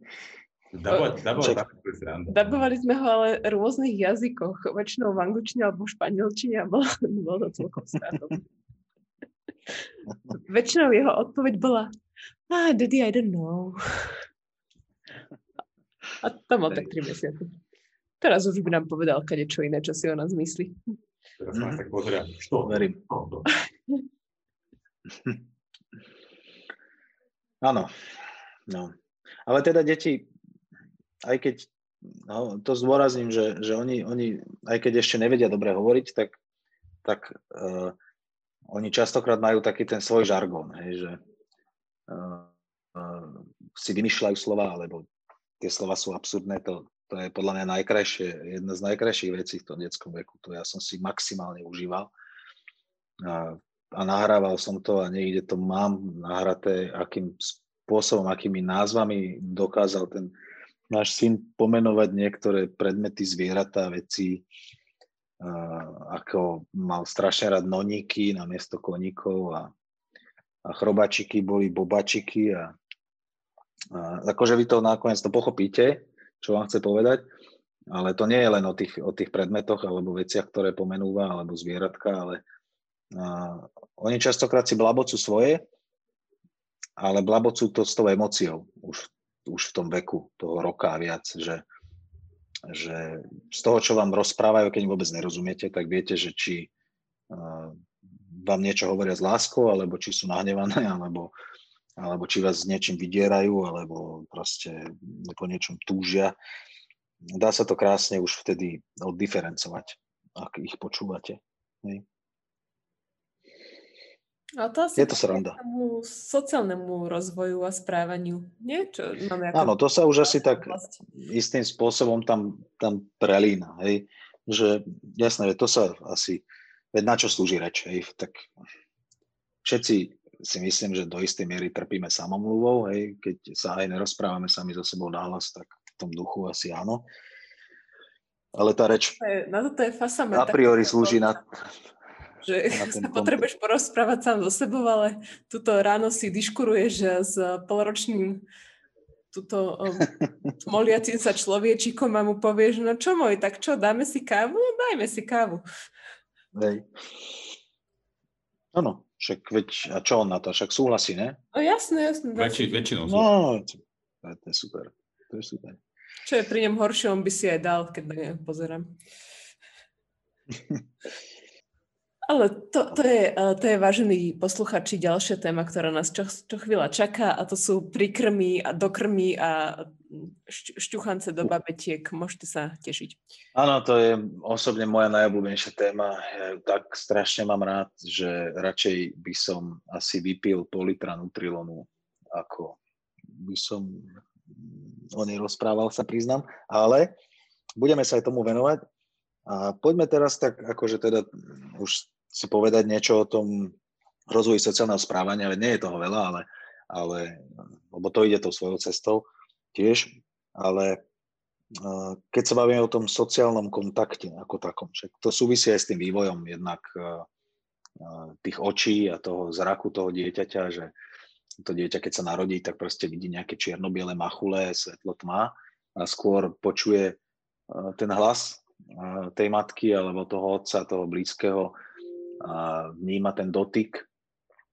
Dabovali sme ho ale v rôznych jazykoch, väčšinou v angličtine alebo v španielčine a bolo, [laughs] bolo to celkom srandom. [laughs] väčšinou jeho odpoveď bola ah, daddy, I don't know. A to mal tak tri mesiace. Teraz už by nám povedal kade čo iné, čo si o nás myslí. Teraz mm. tak pozriem. Čo? Verím. [laughs] Áno. No. Ale teda deti, aj keď no, to zdôrazním, že, že oni, oni, aj keď ešte nevedia dobre hovoriť, tak, tak uh, oni častokrát majú taký ten svoj žargón, hej, že uh, uh, si vymýšľajú slova, alebo tie slova sú absurdné, to, to je podľa mňa najkrajšie, jedna z najkrajších vecí v tom detskom veku. To ja som si maximálne užíval. A, a nahrával som to a niekde to mám nahraté, akým spôsobom, akými názvami dokázal ten náš syn pomenovať niektoré predmety, zvieratá, veci, ako mal strašne rád noníky na miesto koníkov a, a chrobačiky boli bobačiky a, a akože vy to nakoniec to pochopíte, čo vám chce povedať. Ale to nie je len o tých, o tých predmetoch alebo veciach, ktoré pomenúva, alebo zvieratka, ale a, oni častokrát si blabocú svoje, ale blabocú to s tou emóciou už, už v tom veku toho roka a viac, že, že z toho, čo vám rozprávajú, keď vôbec nerozumiete, tak viete, že či uh, vám niečo hovoria s láskou, alebo či sú nahnevané, [laughs] alebo, alebo či vás s niečím vydierajú, alebo proste po niečom túžia. Dá sa to krásne už vtedy oddiferencovať, ak ich počúvate. Hej. A to asi je to sranda. Tomu sociálnemu rozvoju a správaniu. Nie? Čo máme ako... Áno, to sa už asi tak istým spôsobom tam, tam prelína. Hej? Že jasné, to sa asi, veď na čo slúži reč, hej? tak všetci si myslím, že do istej miery trpíme samomluvou, hej, keď sa aj nerozprávame sami so sebou nahlas, tak v tom duchu asi áno. Ale tá reč na to je fasa a priori slúži na, že [laughs] sa potrebuješ porozprávať sám so sebou, ale tuto ráno si diškuruješ s polročným tuto um, [laughs] moliacim sa človečikom a mu povieš, no čo môj, tak čo, dáme si kávu? No dajme si kávu. Hej. Áno, však veď, a čo on na to? Však súhlasí, ne? No jasné, jasné. Väčši, väčšinou No, to je super. To je super. Čo je pri ňom horšie, on by si aj dal, keď na ne pozerám. [laughs] Ale to, to, je, e, to je, vážený posluchači, ďalšia téma, ktorá nás čo, čo chvíľa čaká a to sú prikrmy a dokrmy a šťuchance do babetiek. Môžete sa tešiť. Áno, to je osobne moja najobľúbenejšia téma. Tak strašne mám rád, že radšej by som asi vypil pol litra Nutrilonu, ako by som o nej rozprával, sa priznám. Ale budeme sa aj tomu venovať. A poďme teraz tak, akože teda už si povedať niečo o tom rozvoji sociálneho správania, ale nie je toho veľa, ale, ale lebo to ide tou svojou cestou tiež, ale keď sa bavíme o tom sociálnom kontakte ako takom, však to súvisí aj s tým vývojom jednak tých očí a toho zraku toho dieťaťa, že to dieťa, keď sa narodí, tak proste vidí nejaké čierno-biele machule, svetlo tma a skôr počuje ten hlas tej matky alebo toho otca, toho blízkeho, a vníma ten dotyk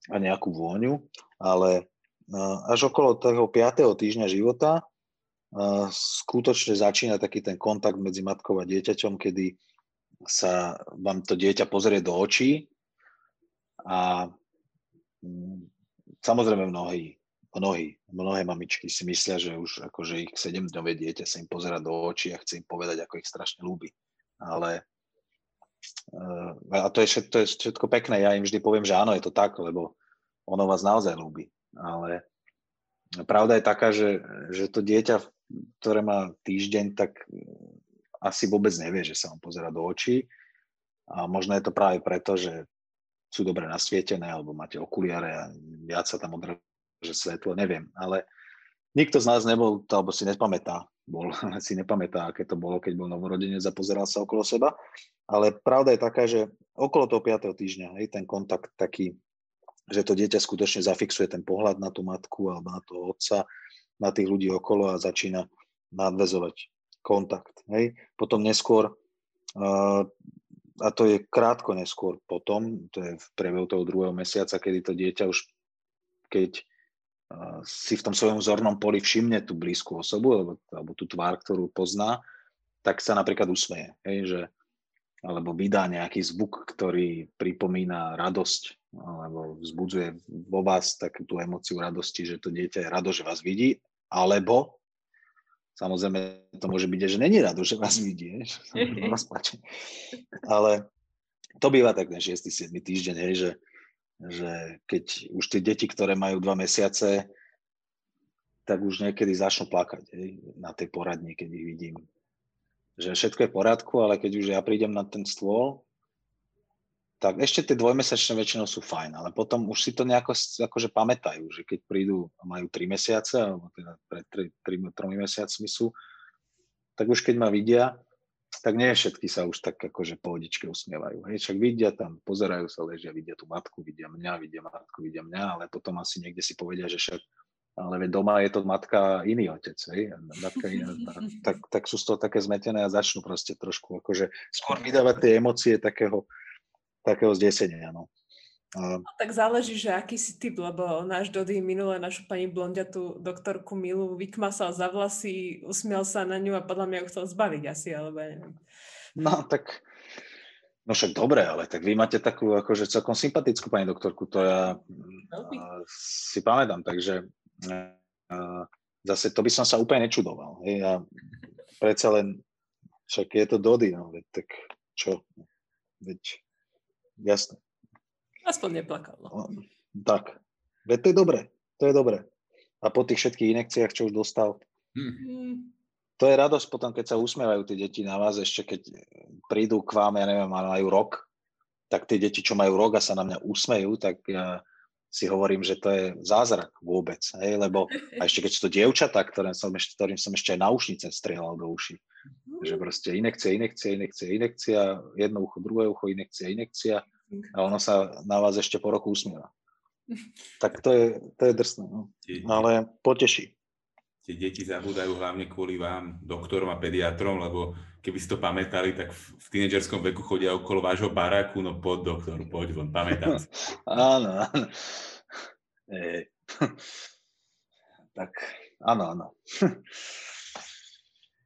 a nejakú vôňu, ale až okolo toho 5. týždňa života skutočne začína taký ten kontakt medzi matkou a dieťaťom, kedy sa vám to dieťa pozrie do očí a mm, samozrejme mnohí, mnohí, mnohé mamičky si myslia, že už akože ich 7-dňové dieťa sa im pozera do očí a chce im povedať, ako ich strašne ľúbi. Ale a to je, všetko, to je všetko pekné, ja im vždy poviem, že áno, je to tak, lebo ono vás naozaj ľúbi. Ale pravda je taká, že, že to dieťa, ktoré má týždeň, tak asi vôbec nevie, že sa vám pozera do očí. A možno je to práve preto, že sú dobre nasvietené, alebo máte okuliare a viac sa tam odráža svetlo, neviem. Ale nikto z nás nebol, alebo si nepamätá, bol, [laughs] si nepamätá, aké to bolo, keď bol novorodenec a pozeral sa okolo seba. Ale pravda je taká, že okolo toho 5. týždňa, hej, ten kontakt taký, že to dieťa skutočne zafixuje ten pohľad na tú matku alebo na toho otca na tých ľudí okolo a začína nadvezovať kontakt. Hej. Potom neskôr, uh, a to je krátko neskôr potom, to je v priebehu toho druhého mesiaca, kedy to dieťa už, keď si v tom svojom zornom poli všimne tú blízku osobu alebo, alebo tú tvár, ktorú pozná, tak sa napríklad usmeje. Hej, že, alebo vydá nejaký zvuk, ktorý pripomína radosť alebo vzbudzuje vo vás takú tú emociu radosti, že to dieťa je rado, že vás vidí, alebo Samozrejme, to môže byť, že není rado, že vás vidí, [laughs] Ale to býva tak ten 6. 7. týždeň, hej, že, že keď už tie deti, ktoré majú dva mesiace, tak už niekedy začnú plakať hej, na tej poradni, keď ich vidím. Že všetko je v poriadku, ale keď už ja prídem na ten stôl, tak ešte tie dvojmesačné väčšinou sú fajn, ale potom už si to nejako akože pamätajú, že keď prídu a majú 3 mesiace, alebo teda pred 3, 3, 3 mesiacmi sú, tak už keď ma vidia, tak nie všetky sa už tak akože pohodičke usmievajú. Hej, však vidia tam, pozerajú sa, ležia, vidia tú matku, vidia mňa, vidia matku, vidia mňa, ale potom asi niekde si povedia, že však ale doma je to matka iný otec, hej? Matka iná, tak, tak sú z toho také zmetené a začnú proste trošku akože skôr vydávať tie emócie takého, takého zdesenia. No. A... No, tak záleží, že aký si typ, lebo náš Dody minule našu pani blondiatú doktorku Milu vykmasal za vlasy, usmiel sa na ňu a podľa mňa ju chcel zbaviť asi, alebo ja neviem. No tak, no však dobre, ale tak vy máte takú akože celkom sympatickú pani doktorku, to ja uh, si pamätám, takže uh, zase to by som sa úplne nečudoval. Hej, a predsa len, však je to Dody, no, tak čo, veď Jasné. Aspoň neplakal. No. Tak. Veď to je dobre. To je dobre. A po tých všetkých inekciách, čo už dostal, hmm. to je radosť potom, keď sa usmievajú tie deti na vás, ešte keď prídu k vám, ja neviem, majú rok, tak tie deti, čo majú rok a sa na mňa usmejú, tak ja si hovorím, že to je zázrak vôbec, hej, lebo a ešte keď sú to dievčatá, ktorým som ešte, ktorým som ešte aj náušnice strieľal do uší, že proste inekcia, inekcia, inekcia, inekcia, jedno ucho, druhé ucho, inekcia, inekcia a ono sa na vás ešte po roku usmieva. Tak to je, to je drsné, no. ale poteší. Tie deti zabúdajú hlavne kvôli vám, doktorom a pediatrom, lebo keby si to pamätali, tak v, v tínedžerskom veku chodia okolo vášho baráku, no poď doktor, poď von, pamätám si. [laughs] áno, áno. E, [laughs] tak, áno, áno. [laughs]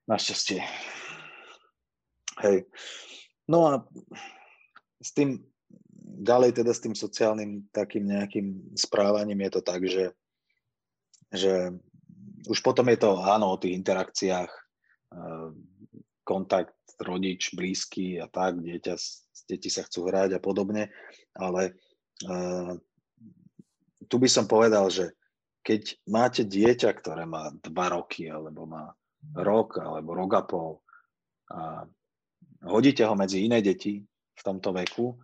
Našťastie. Hej. No a s tým, ďalej teda s tým sociálnym takým nejakým správaním je to tak, že, že už potom je to áno o tých interakciách, eh, kontakt rodič, blízky a tak, dieťa, deti sa chcú hrať a podobne, ale uh, tu by som povedal, že keď máte dieťa, ktoré má dva roky, alebo má rok, alebo rok a pol, a hodíte ho medzi iné deti v tomto veku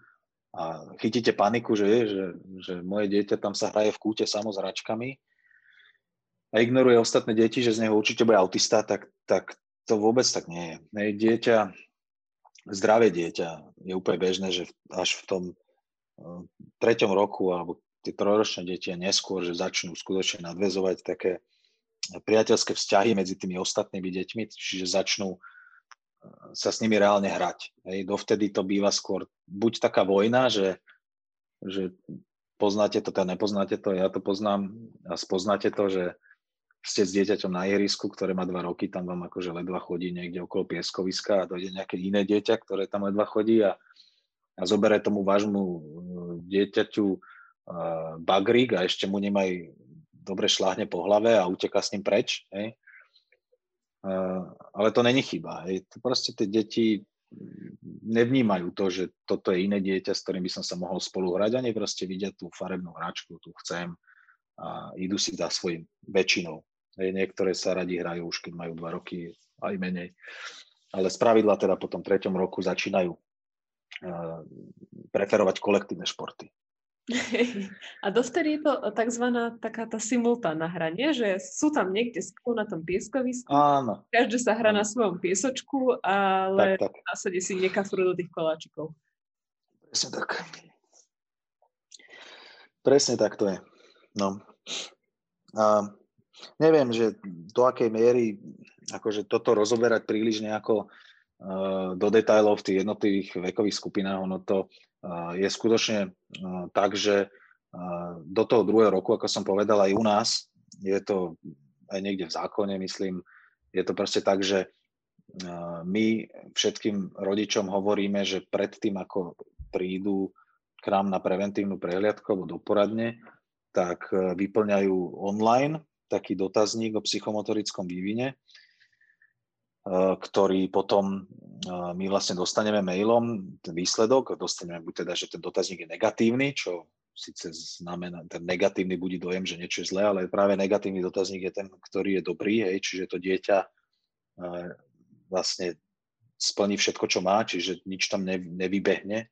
a chytíte paniku, že, že, že moje dieťa tam sa hraje v kúte samo s hračkami, a ignoruje ostatné deti, že z neho určite bude autista, tak, tak to vôbec tak nie je. Dieťa, zdravé dieťa je úplne bežné, že až v tom uh, treťom roku alebo tie trojročné deti a neskôr, že začnú skutočne nadvezovať také priateľské vzťahy medzi tými ostatnými deťmi, čiže začnú uh, sa s nimi reálne hrať. Hej. Dovtedy to býva skôr buď taká vojna, že, že poznáte to, teda nepoznáte to, ja to poznám a spoznáte to, že ste s dieťaťom na ihrisku, ktoré má dva roky, tam vám akože ledva chodí niekde okolo pieskoviska a dojde nejaké iné dieťa, ktoré tam ledva chodí a, a zoberie tomu vášmu uh, dieťaťu uh, bagrík a ešte mu nemaj dobre šláhne po hlave a uteká s ním preč. Hej. Uh, ale to není chyba. Hej. Proste tie deti nevnímajú to, že toto je iné dieťa, s ktorým by som sa mohol spolu hrať, ani proste vidia tú farebnú hračku, tu chcem a idú si za svojim väčšinou. Niektoré sa radi hrajú už keď majú dva roky, aj menej. Ale z pravidla teda po tom treťom roku začínajú uh, preferovať kolektívne športy. [laughs] A dovtedy je to tzv. taká tá simultánna hra, nie? Že sú tam niekde spolu na tom pieskovisku, Áno. každý sa hrá na svojom piesočku, ale tak, tak. v zásade si nekafrú do tých koláčikov. Presne tak. Presne tak to je. No. A neviem, že do akej miery akože toto rozoberať príliš nejako uh, do detajlov v tých jednotlivých vekových skupinách, ono to je skutočne tak, že do toho druhého roku, ako som povedal aj u nás, je to aj niekde v zákone, myslím, je to proste tak, že my všetkým rodičom hovoríme, že predtým, ako prídu k nám na preventívnu prehliadku alebo do poradne, tak e, vyplňajú online taký dotazník o psychomotorickom vývine, ktorý potom e, my vlastne dostaneme mailom ten výsledok, dostaneme buď teda, že ten dotazník je negatívny, čo síce znamená, ten negatívny budí dojem, že niečo je zlé, ale práve negatívny dotazník je ten, ktorý je dobrý, hej, čiže to dieťa vlastne splní všetko, čo má, čiže nič tam nevybehne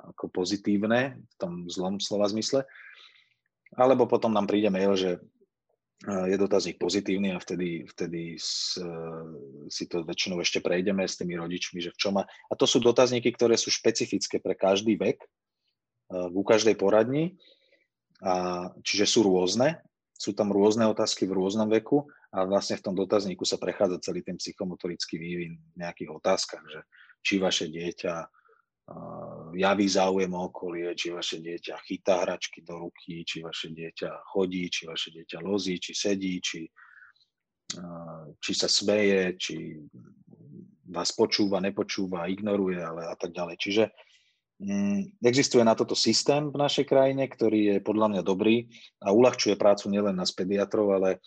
ako pozitívne v tom zlom slova zmysle. Alebo potom nám príde mail, že je dotazník pozitívny a vtedy, vtedy s, si to väčšinou ešte prejdeme s tými rodičmi, že v čom má. A to sú dotazníky, ktoré sú špecifické pre každý vek, u každej poradni, a, čiže sú rôzne, sú tam rôzne otázky v rôznom veku a vlastne v tom dotazníku sa prechádza celý ten psychomotorický vývin v nejakých otázkach, že či vaše dieťa javí záujem o okolie, či vaše dieťa chytá hračky do ruky, či vaše dieťa chodí, či vaše dieťa lozí, či sedí, či, či sa smeje, či vás počúva, nepočúva, ignoruje ale a tak ďalej. Čiže Mm, existuje na toto systém v našej krajine, ktorý je podľa mňa dobrý a uľahčuje prácu nielen nás pediatrov, ale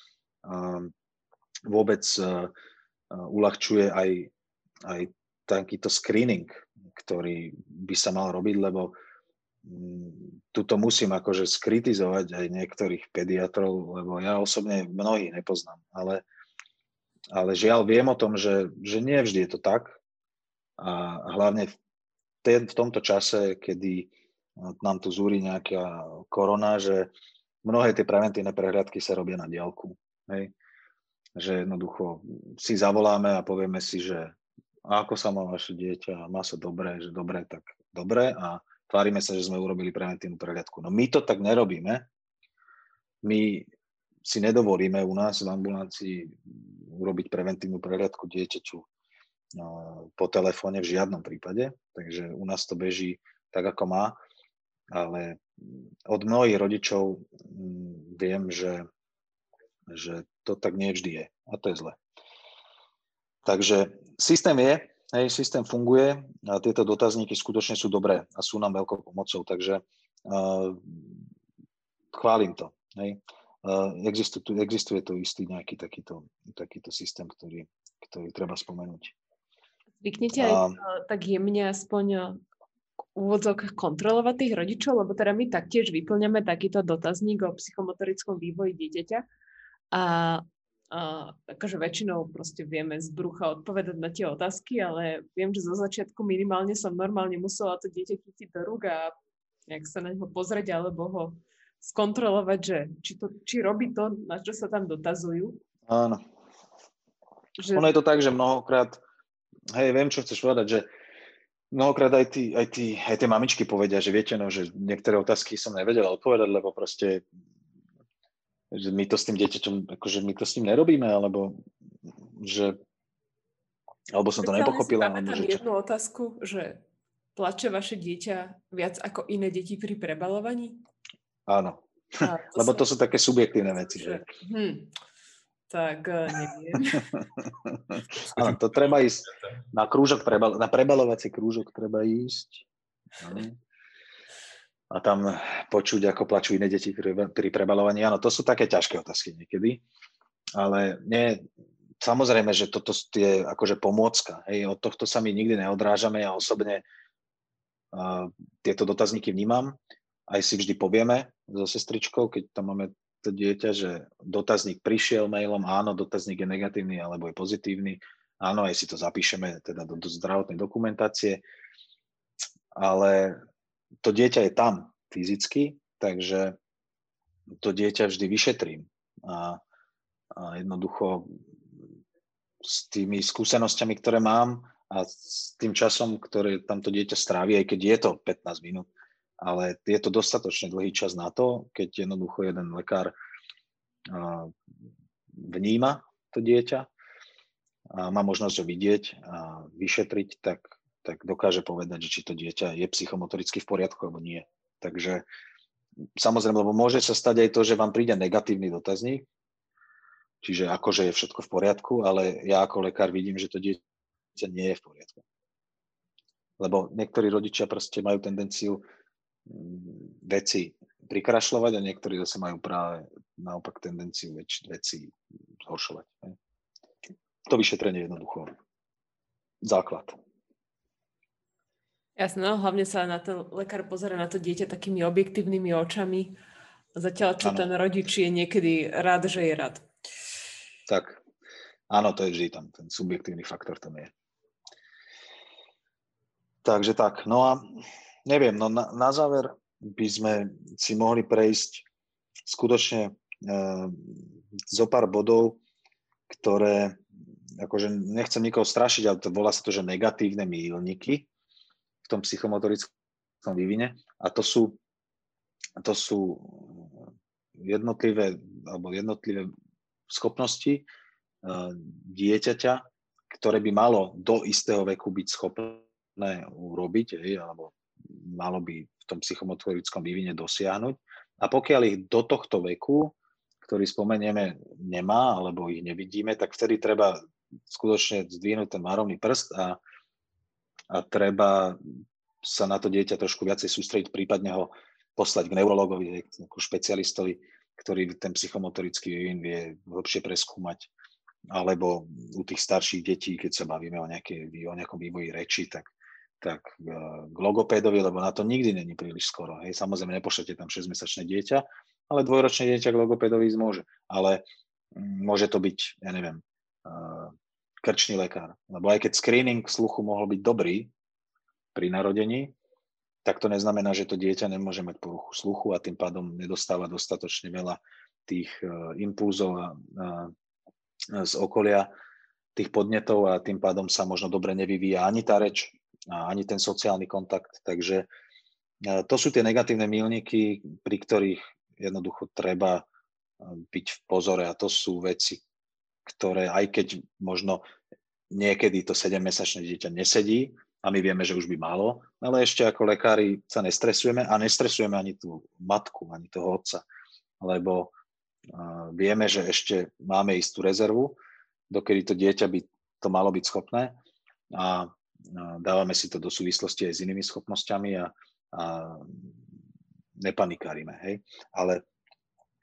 vôbec uľahčuje aj, aj takýto screening, ktorý by sa mal robiť, lebo mm, tuto musím akože skritizovať aj niektorých pediatrov, lebo ja osobne mnohých nepoznám, ale, ale žiaľ viem o tom, že, že nie vždy je to tak a hlavne v ten, v tomto čase, kedy no, nám tu zúri nejaká korona, že mnohé tie preventívne prehľadky sa robia na diálku. Hej? Že jednoducho si zavoláme a povieme si, že ako sa má vaše dieťa, má sa dobre, že dobre, tak dobre a tvárime sa, že sme urobili preventívnu prehľadku. No my to tak nerobíme. My si nedovolíme u nás v ambulancii urobiť preventívnu prehľadku dieťaťu No, po telefóne v žiadnom prípade, takže u nás to beží tak, ako má, ale od mnohých rodičov mm, viem, že, že to tak nie vždy je a to je zle. Takže systém je, hej, systém funguje a tieto dotazníky skutočne sú dobré a sú nám veľkou pomocou, takže uh, chválim to. Hej. Uh, existuje, existuje tu istý nejaký takýto, takýto systém, ktorý, ktorý treba spomenúť. Zvyknete aj uh, tak jemne aspoň eh, úvodzok kontrolovať tých rodičov, lebo teda my taktiež vyplňame takýto dotazník o psychomotorickom vývoji dieťaťa a, a akože väčšinou proste vieme z brucha odpovedať na tie otázky, ale viem, že zo začiatku minimálne som normálne musela to dieťa chytiť do rúk a nejak sa na neho pozrieť alebo ho skontrolovať, že či, to, či robí to, na čo sa tam dotazujú. Áno. Že... Ono je to tak, že mnohokrát hej, viem, čo chceš povedať, že mnohokrát aj, tí, aj, tí, aj tie mamičky povedia, že viete, no, že niektoré otázky som nevedela odpovedať, lebo proste že my to s tým dieťaťom, akože my to s ním nerobíme, alebo že alebo som to nepochopila. Máme tam jednu čo... otázku, že plače vaše dieťa viac ako iné deti pri prebalovaní? Áno. to [laughs] Lebo to sú také subjektívne veci. Že... Hm tak eh, neviem. [laughs] Áno, to treba ísť na krúžok, prebal- na prebalovací krúžok treba ísť. A tam počuť, ako plačú iné deti pri, prebalovaní. Áno, to sú také ťažké otázky niekedy. Ale nie, samozrejme, že toto je akože pomôcka. Hej, od tohto sa my nikdy neodrážame. Ja osobne uh, tieto dotazníky vnímam. Aj si vždy povieme so sestričkou, keď tam máme to dieťa, že dotazník prišiel mailom, áno, dotazník je negatívny alebo je pozitívny, áno, aj si to zapíšeme teda do, do zdravotnej dokumentácie, ale to dieťa je tam fyzicky, takže to dieťa vždy vyšetrím. A, a jednoducho s tými skúsenosťami, ktoré mám a s tým časom, ktoré tamto dieťa strávi, aj keď je to 15 minút, ale je to dostatočne dlhý čas na to, keď jednoducho jeden lekár vníma to dieťa a má možnosť ho vidieť a vyšetriť, tak, tak dokáže povedať, že či to dieťa je psychomotoricky v poriadku alebo nie. Takže samozrejme, lebo môže sa stať aj to, že vám príde negatívny dotazník, čiže akože je všetko v poriadku, ale ja ako lekár vidím, že to dieťa nie je v poriadku. Lebo niektorí rodičia proste majú tendenciu mm, veci prikrašľovať a niektorí zase majú práve naopak tendenciu väč, veci zhoršovať. To vyšetrenie je jednoducho základ. Jasné, no, hlavne sa na to lekár pozera na to dieťa takými objektívnymi očami, zatiaľ čo ano. ten rodič je niekedy rád, že je rád. Tak, áno, to je vždy tam, ten subjektívny faktor tam je. Takže tak, no a neviem, no na, na záver by sme si mohli prejsť skutočne e, zo pár bodov, ktoré, akože nechcem nikoho strašiť, ale to volá sa to, že negatívne mílniky v tom psychomotorickom vývine a to sú, to sú jednotlivé, alebo jednotlivé schopnosti e, dieťaťa, ktoré by malo do istého veku byť schopné urobiť, alebo malo by v tom psychomotorickom vývine dosiahnuť. A pokiaľ ich do tohto veku, ktorý spomenieme, nemá, alebo ich nevidíme, tak vtedy treba skutočne zdvihnúť ten marovný prst a treba sa na to dieťa trošku viacej sústrediť, prípadne ho poslať k neurologovi, ako špecialistovi, ktorý ten psychomotorický vývin vie lepšie preskúmať alebo u tých starších detí, keď sa bavíme o, nejaké, o nejakom vývoji reči, tak tak e, k logopédovi, lebo na to nikdy není príliš skoro. Hej. Samozrejme, nepošlete tam 6-mesačné dieťa, ale dvojročné dieťa k logopédovi môže. Ale mm, môže to byť, ja neviem, e, krčný lekár. Lebo aj keď screening sluchu mohol byť dobrý pri narodení, tak to neznamená, že to dieťa nemôže mať poruchu sluchu a tým pádom nedostáva dostatočne veľa tých e, impulzov a, a, z okolia, tých podnetov a tým pádom sa možno dobre nevyvíja ani tá reč, a ani ten sociálny kontakt. Takže e, to sú tie negatívne milníky, pri ktorých jednoducho treba e, byť v pozore a to sú veci, ktoré aj keď možno niekedy to 7-mesačné dieťa nesedí a my vieme, že už by malo, ale ešte ako lekári sa nestresujeme a nestresujeme ani tú matku, ani toho otca, lebo vieme, že ešte máme istú rezervu, dokedy to dieťa by to malo byť schopné a dávame si to do súvislosti aj s inými schopnosťami a, a nepanikárime. Hej? Ale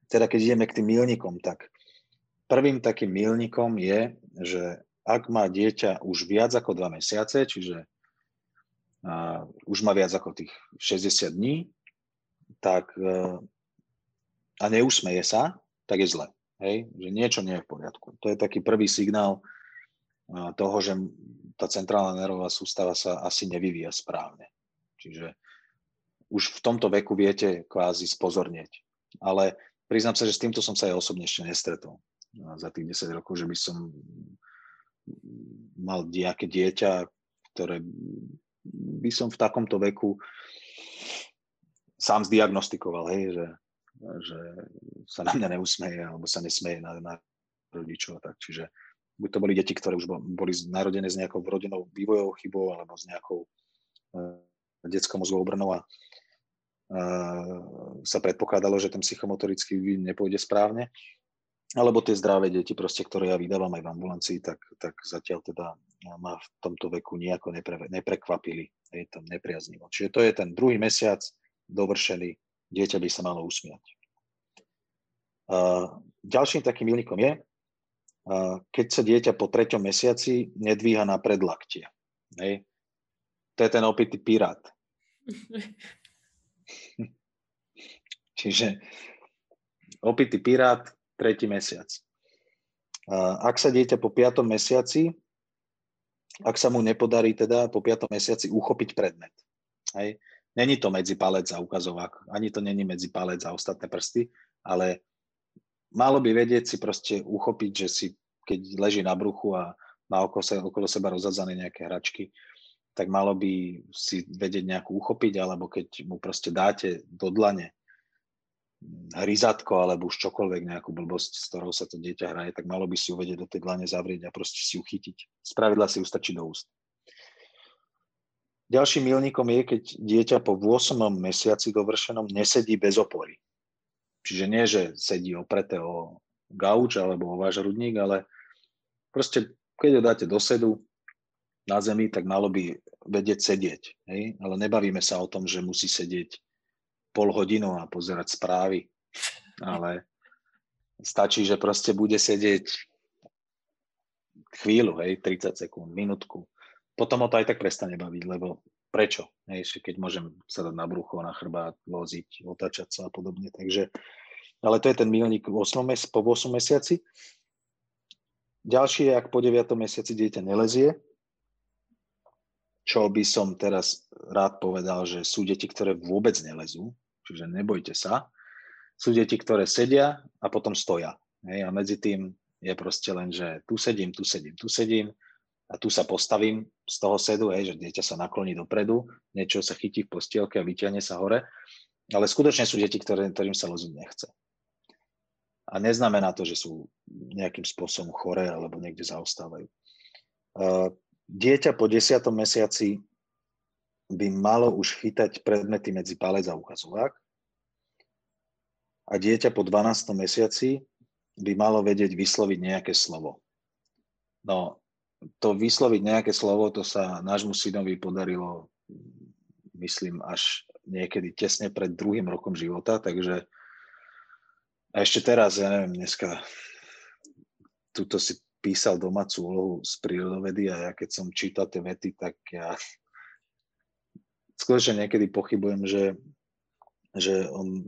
teda keď ideme k tým milníkom, tak prvým takým milníkom je, že ak má dieťa už viac ako 2 mesiace, čiže uh, už má viac ako tých 60 dní, tak uh, a neusmeje sa, tak je zle. Hej? Že niečo nie je v poriadku. To je taký prvý signál uh, toho, že tá centrálna nervová sústava sa asi nevyvíja správne. Čiže už v tomto veku viete kvázi spozornieť. Ale priznám sa, že s týmto som sa aj osobne ešte nestretol za tých 10 rokov, že by som mal nejaké dieťa, ktoré by som v takomto veku sám zdiagnostikoval, hej, že, že sa na mňa neusmeje alebo sa nesmeje na, na rodičov. Tak. Čiže buď to boli deti, ktoré už boli narodené s nejakou rodinou vývojovou chybou alebo s nejakou uh, detskou mozgovou obrnou a uh, sa predpokladalo, že ten psychomotorický vývin nepôjde správne. Alebo tie zdravé deti, proste, ktoré ja vydávam aj v ambulancii, tak, tak zatiaľ teda ma v tomto veku nejako nepre, neprekvapili, je tam nepriaznivo. Čiže to je ten druhý mesiac dovršený, dieťa by sa malo usmiať. Uh, ďalším takým milníkom je, keď sa dieťa po treťom mesiaci nedvíha na predlaktie. Hej. To je ten opitý pirát. [laughs] Čiže opitý pirát, tretí mesiac. Ak sa dieťa po piatom mesiaci, ak sa mu nepodarí teda po piatom mesiaci uchopiť predmet. Hej. Není to medzi palec a ukazovák, ani to není medzi palec a ostatné prsty, ale malo by vedieť si proste uchopiť, že si, keď leží na bruchu a má okolo, seba, okolo seba rozhadzané nejaké hračky, tak malo by si vedieť nejakú uchopiť, alebo keď mu proste dáte do dlane hryzatko alebo už čokoľvek, nejakú blbosť, s ktorou sa to dieťa hraje, tak malo by si ju vedieť do tej dlane zavrieť a proste si ju chytiť. Spravidla si ju stačí do úst. Ďalším milníkom je, keď dieťa po 8 mesiaci dovršenom nesedí bez opory. Čiže nie, že sedí opreté o gauč alebo o váš rudník, ale proste keď ho dáte do sedu na zemi, tak malo by vedieť sedieť. Hej? Ale nebavíme sa o tom, že musí sedieť pol hodinu a pozerať správy, ale stačí, že proste bude sedieť chvíľu, hej, 30 sekúnd, minútku. Potom ho to aj tak prestane baviť, lebo prečo? Hej, keď môžem sa dať na brucho, na chrbát, loziť, otáčať sa a podobne. Takže, ale to je ten milník 8 mes- po 8 mesiaci. Ďalší je, ak po 9 mesiaci dieťa nelezie, čo by som teraz rád povedal, že sú deti, ktoré vôbec nelezú, čiže nebojte sa. Sú deti, ktoré sedia a potom stoja. Hej, a medzi tým je proste len, že tu sedím, tu sedím, tu sedím a tu sa postavím z toho sedu, hej, že dieťa sa nakloní dopredu, niečo sa chytí v postielke a vyťahne sa hore. Ale skutočne sú deti, ktoré, ktorým sa loziť nechce. A neznamená to, že sú nejakým spôsobom choré alebo niekde zaostávajú. Dieťa po 10. mesiaci by malo už chytať predmety medzi palec a ukazovák a dieťa po 12. mesiaci by malo vedieť vysloviť nejaké slovo. No, to vysloviť nejaké slovo, to sa nášmu synovi podarilo, myslím, až niekedy tesne pred druhým rokom života, takže a ešte teraz, ja neviem, dneska tuto si písal domácu úlohu z prírodovedy a ja keď som čítal tie vety, tak ja skutočne niekedy pochybujem, že, že on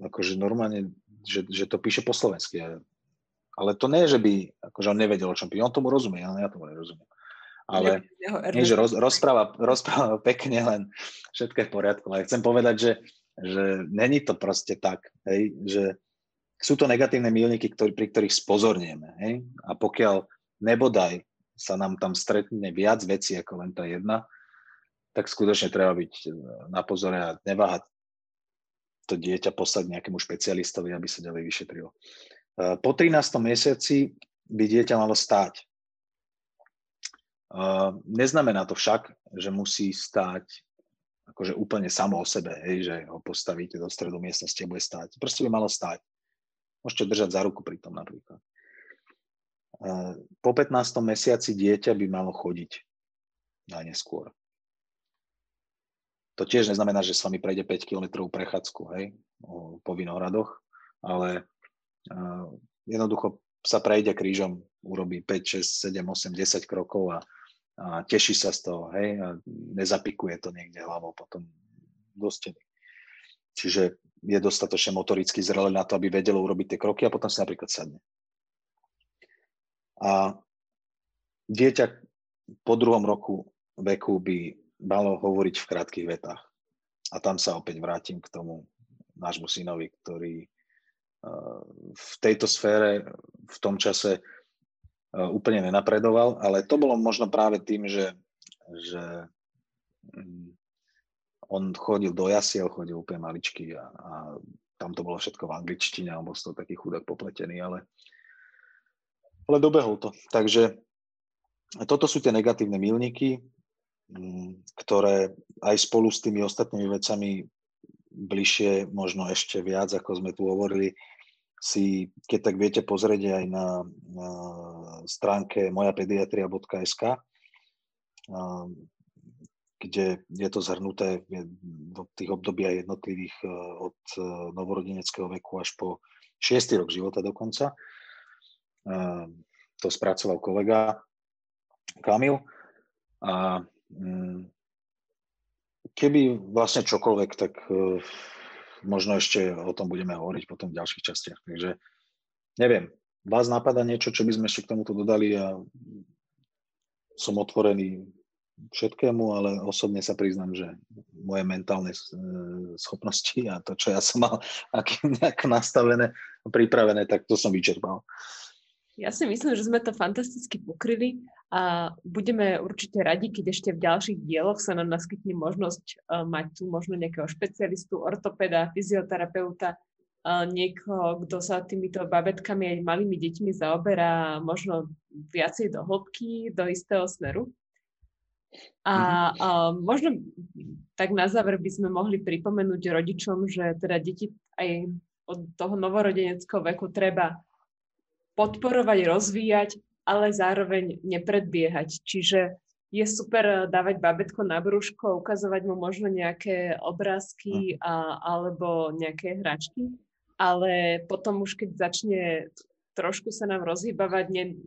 akože normálne, že, že to píše po slovensky. Ale to nie, že by, akože on nevedel, o čom píše. On tomu rozumie, ale ja tomu nerozumiem. Ale nie, že roz, rozpráva, rozpráva pekne, len všetko je v poriadku. Ale chcem povedať, že, že není to proste tak, hej, že sú to negatívne milníky, ktorý, pri ktorých spozornieme. Hej? A pokiaľ nebodaj sa nám tam stretne viac vecí ako len tá jedna, tak skutočne treba byť e, na pozore a neváhať to dieťa poslať nejakému špecialistovi, aby sa ďalej vyšetrilo. E, po 13. mesiaci by dieťa malo stáť. E, neznamená to však, že musí stáť akože úplne samo o sebe, hej, že ho postavíte do stredu miestnosti a bude stáť. Proste by malo stáť. Môžete držať za ruku pri tom napríklad. Po 15. mesiaci dieťa by malo chodiť najneskôr. To tiež neznamená, že s vami prejde 5 km prechádzku hej, po Vinohradoch, ale jednoducho sa prejde krížom, urobí 5, 6, 7, 8, 10 krokov a, a teší sa z toho, hej, a nezapikuje to niekde hlavou potom do steny. Čiže je dostatočne motoricky zrelé na to, aby vedelo urobiť tie kroky a potom si napríklad sadne. A dieťa po druhom roku veku by malo hovoriť v krátkých vetách. A tam sa opäť vrátim k tomu nášmu synovi, ktorý eh, v tejto sfére v tom čase eh, úplne nenapredoval, ale to bolo možno práve tým, že, že mm, on chodil do jasiel, chodil úplne maličký a, a tam to bolo všetko v angličtine a bol z toho taký chudák popletený, ale, ale dobehol to. Takže toto sú tie negatívne milníky, ktoré aj spolu s tými ostatnými vecami bližšie, možno ešte viac, ako sme tu hovorili, si, keď tak viete pozrieť aj na, na stránke mojapediatria.sk, kde je to zhrnuté do tých období aj jednotlivých e, od e, novorodeneckého veku až po 6. rok života dokonca. E, to spracoval kolega Kamil. A mm, keby vlastne čokoľvek, tak možno ešte o tom budeme hovoriť potom v ďalších častiach. Takže neviem, vás napadá niečo, čo by sme ešte k tomuto dodali a som otvorený všetkému, ale osobne sa priznám, že moje mentálne e, schopnosti a to, čo ja som mal nejak nastavené a pripravené, tak to som vyčerpal. Ja si myslím, že sme to fantasticky pokryli a budeme určite radi, keď ešte v ďalších dieloch sa nám naskytne možnosť uh, mať tu možno nejakého špecialistu, ortopeda, fyzioterapeuta, niekoho, kto sa týmito babetkami aj malými deťmi zaoberá možno viacej do hĺbky, do istého smeru. A, mhm. a možno tak na záver by sme mohli pripomenúť rodičom, že teda deti aj od toho novorodeneckého veku treba podporovať, rozvíjať, ale zároveň nepredbiehať. Čiže je super dávať babetko na brúško, ukazovať mu možno nejaké obrázky mhm. a, alebo nejaké hračky, ale potom už keď začne trošku sa nám rozhýbavať, ne,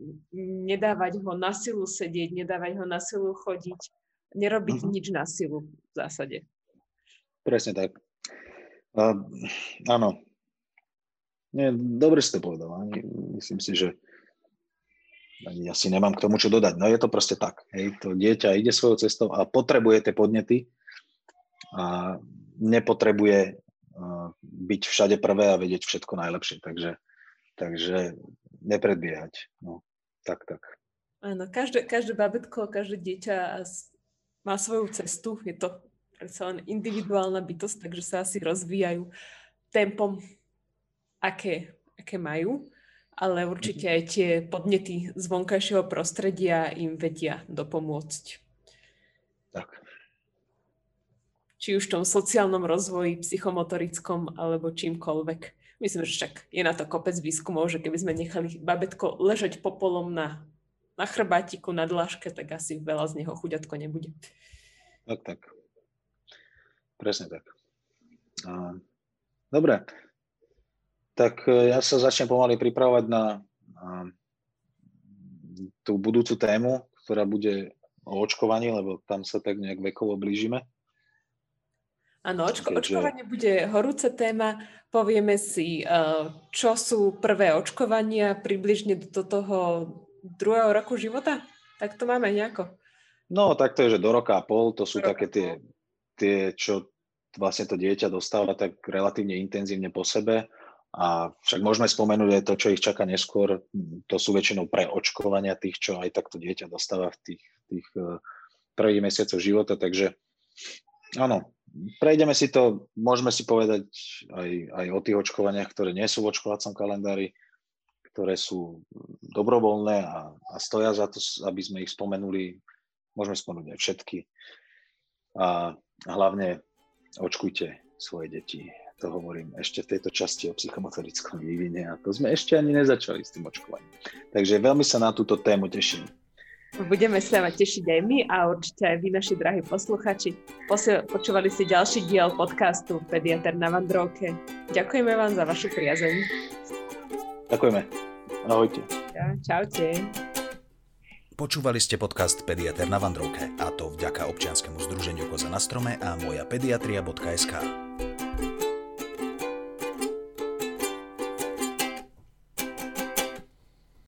nedávať ho na silu sedieť, nedávať ho na silu chodiť, nerobiť uh-huh. nič na silu v zásade. Presne tak. Uh, áno. Nie, dobre si to povedal. Ani, myslím si, že ani asi nemám k tomu čo dodať. No je to proste tak. Hej. To dieťa ide svojou cestou a potrebuje tie podnety a nepotrebuje uh, byť všade prvé a vedieť všetko najlepšie. Takže Takže nepredbiehať. No, tak, tak. Áno, každé, každé babetko, každé dieťa má svoju cestu. Je to predsa len individuálna bytosť, takže sa asi rozvíjajú tempom, aké, aké majú. Ale určite mhm. aj tie podnety z vonkajšieho prostredia im vedia dopomôcť. Tak. Či už v tom sociálnom rozvoji, psychomotorickom alebo čímkoľvek. Myslím, že však je na to kopec výskumov, že keby sme nechali babetko ležať popolom na, na chrbátiku, na dláške, tak asi veľa z neho chuďatko nebude. Tak, tak. Presne tak. A, dobre. Tak e, ja sa začnem pomaly pripravovať na, na tú budúcu tému, ktorá bude o očkovaní, lebo tam sa tak nejak vekovo blížime. Áno, očko, očkovanie bude horúca téma. Povieme si, eh, čo sú prvé očkovania približne do toho druhého roku života? Tak to máme nejako. No, tak to je, že do roka a pol, to sú do také tie, tie, čo vlastne to dieťa dostáva tak relatívne intenzívne po sebe. A však môžeme spomenúť aj to, čo ich čaká neskôr. To sú väčšinou preočkovania tých, čo aj takto dieťa dostáva v tých, tých eh, prvých mesiacoch života. Takže áno, prejdeme si to, môžeme si povedať aj, aj o tých očkovaniach, ktoré nie sú v očkovacom kalendári, ktoré sú dobrovoľné a, a stoja za to, aby sme ich spomenuli. Môžeme spomenúť aj všetky. A hlavne očkujte svoje deti. To hovorím ešte v tejto časti o psychomotorickom vývine a to sme ešte ani nezačali s tým očkovaním. Takže veľmi sa na túto tému teším. Budeme sa vám tešiť aj my a určite aj vy, naši drahí posluchači. Počúvali ste ďalší diel podcastu Pediater na Vandrovke. Ďakujeme vám za vašu priazeň. Ďakujeme. Ahojte. Ja, čaute. Počúvali ste podcast Pediater na Vandrovke a to vďaka občianskému združeniu Koza na strome a moja pediatria.sk.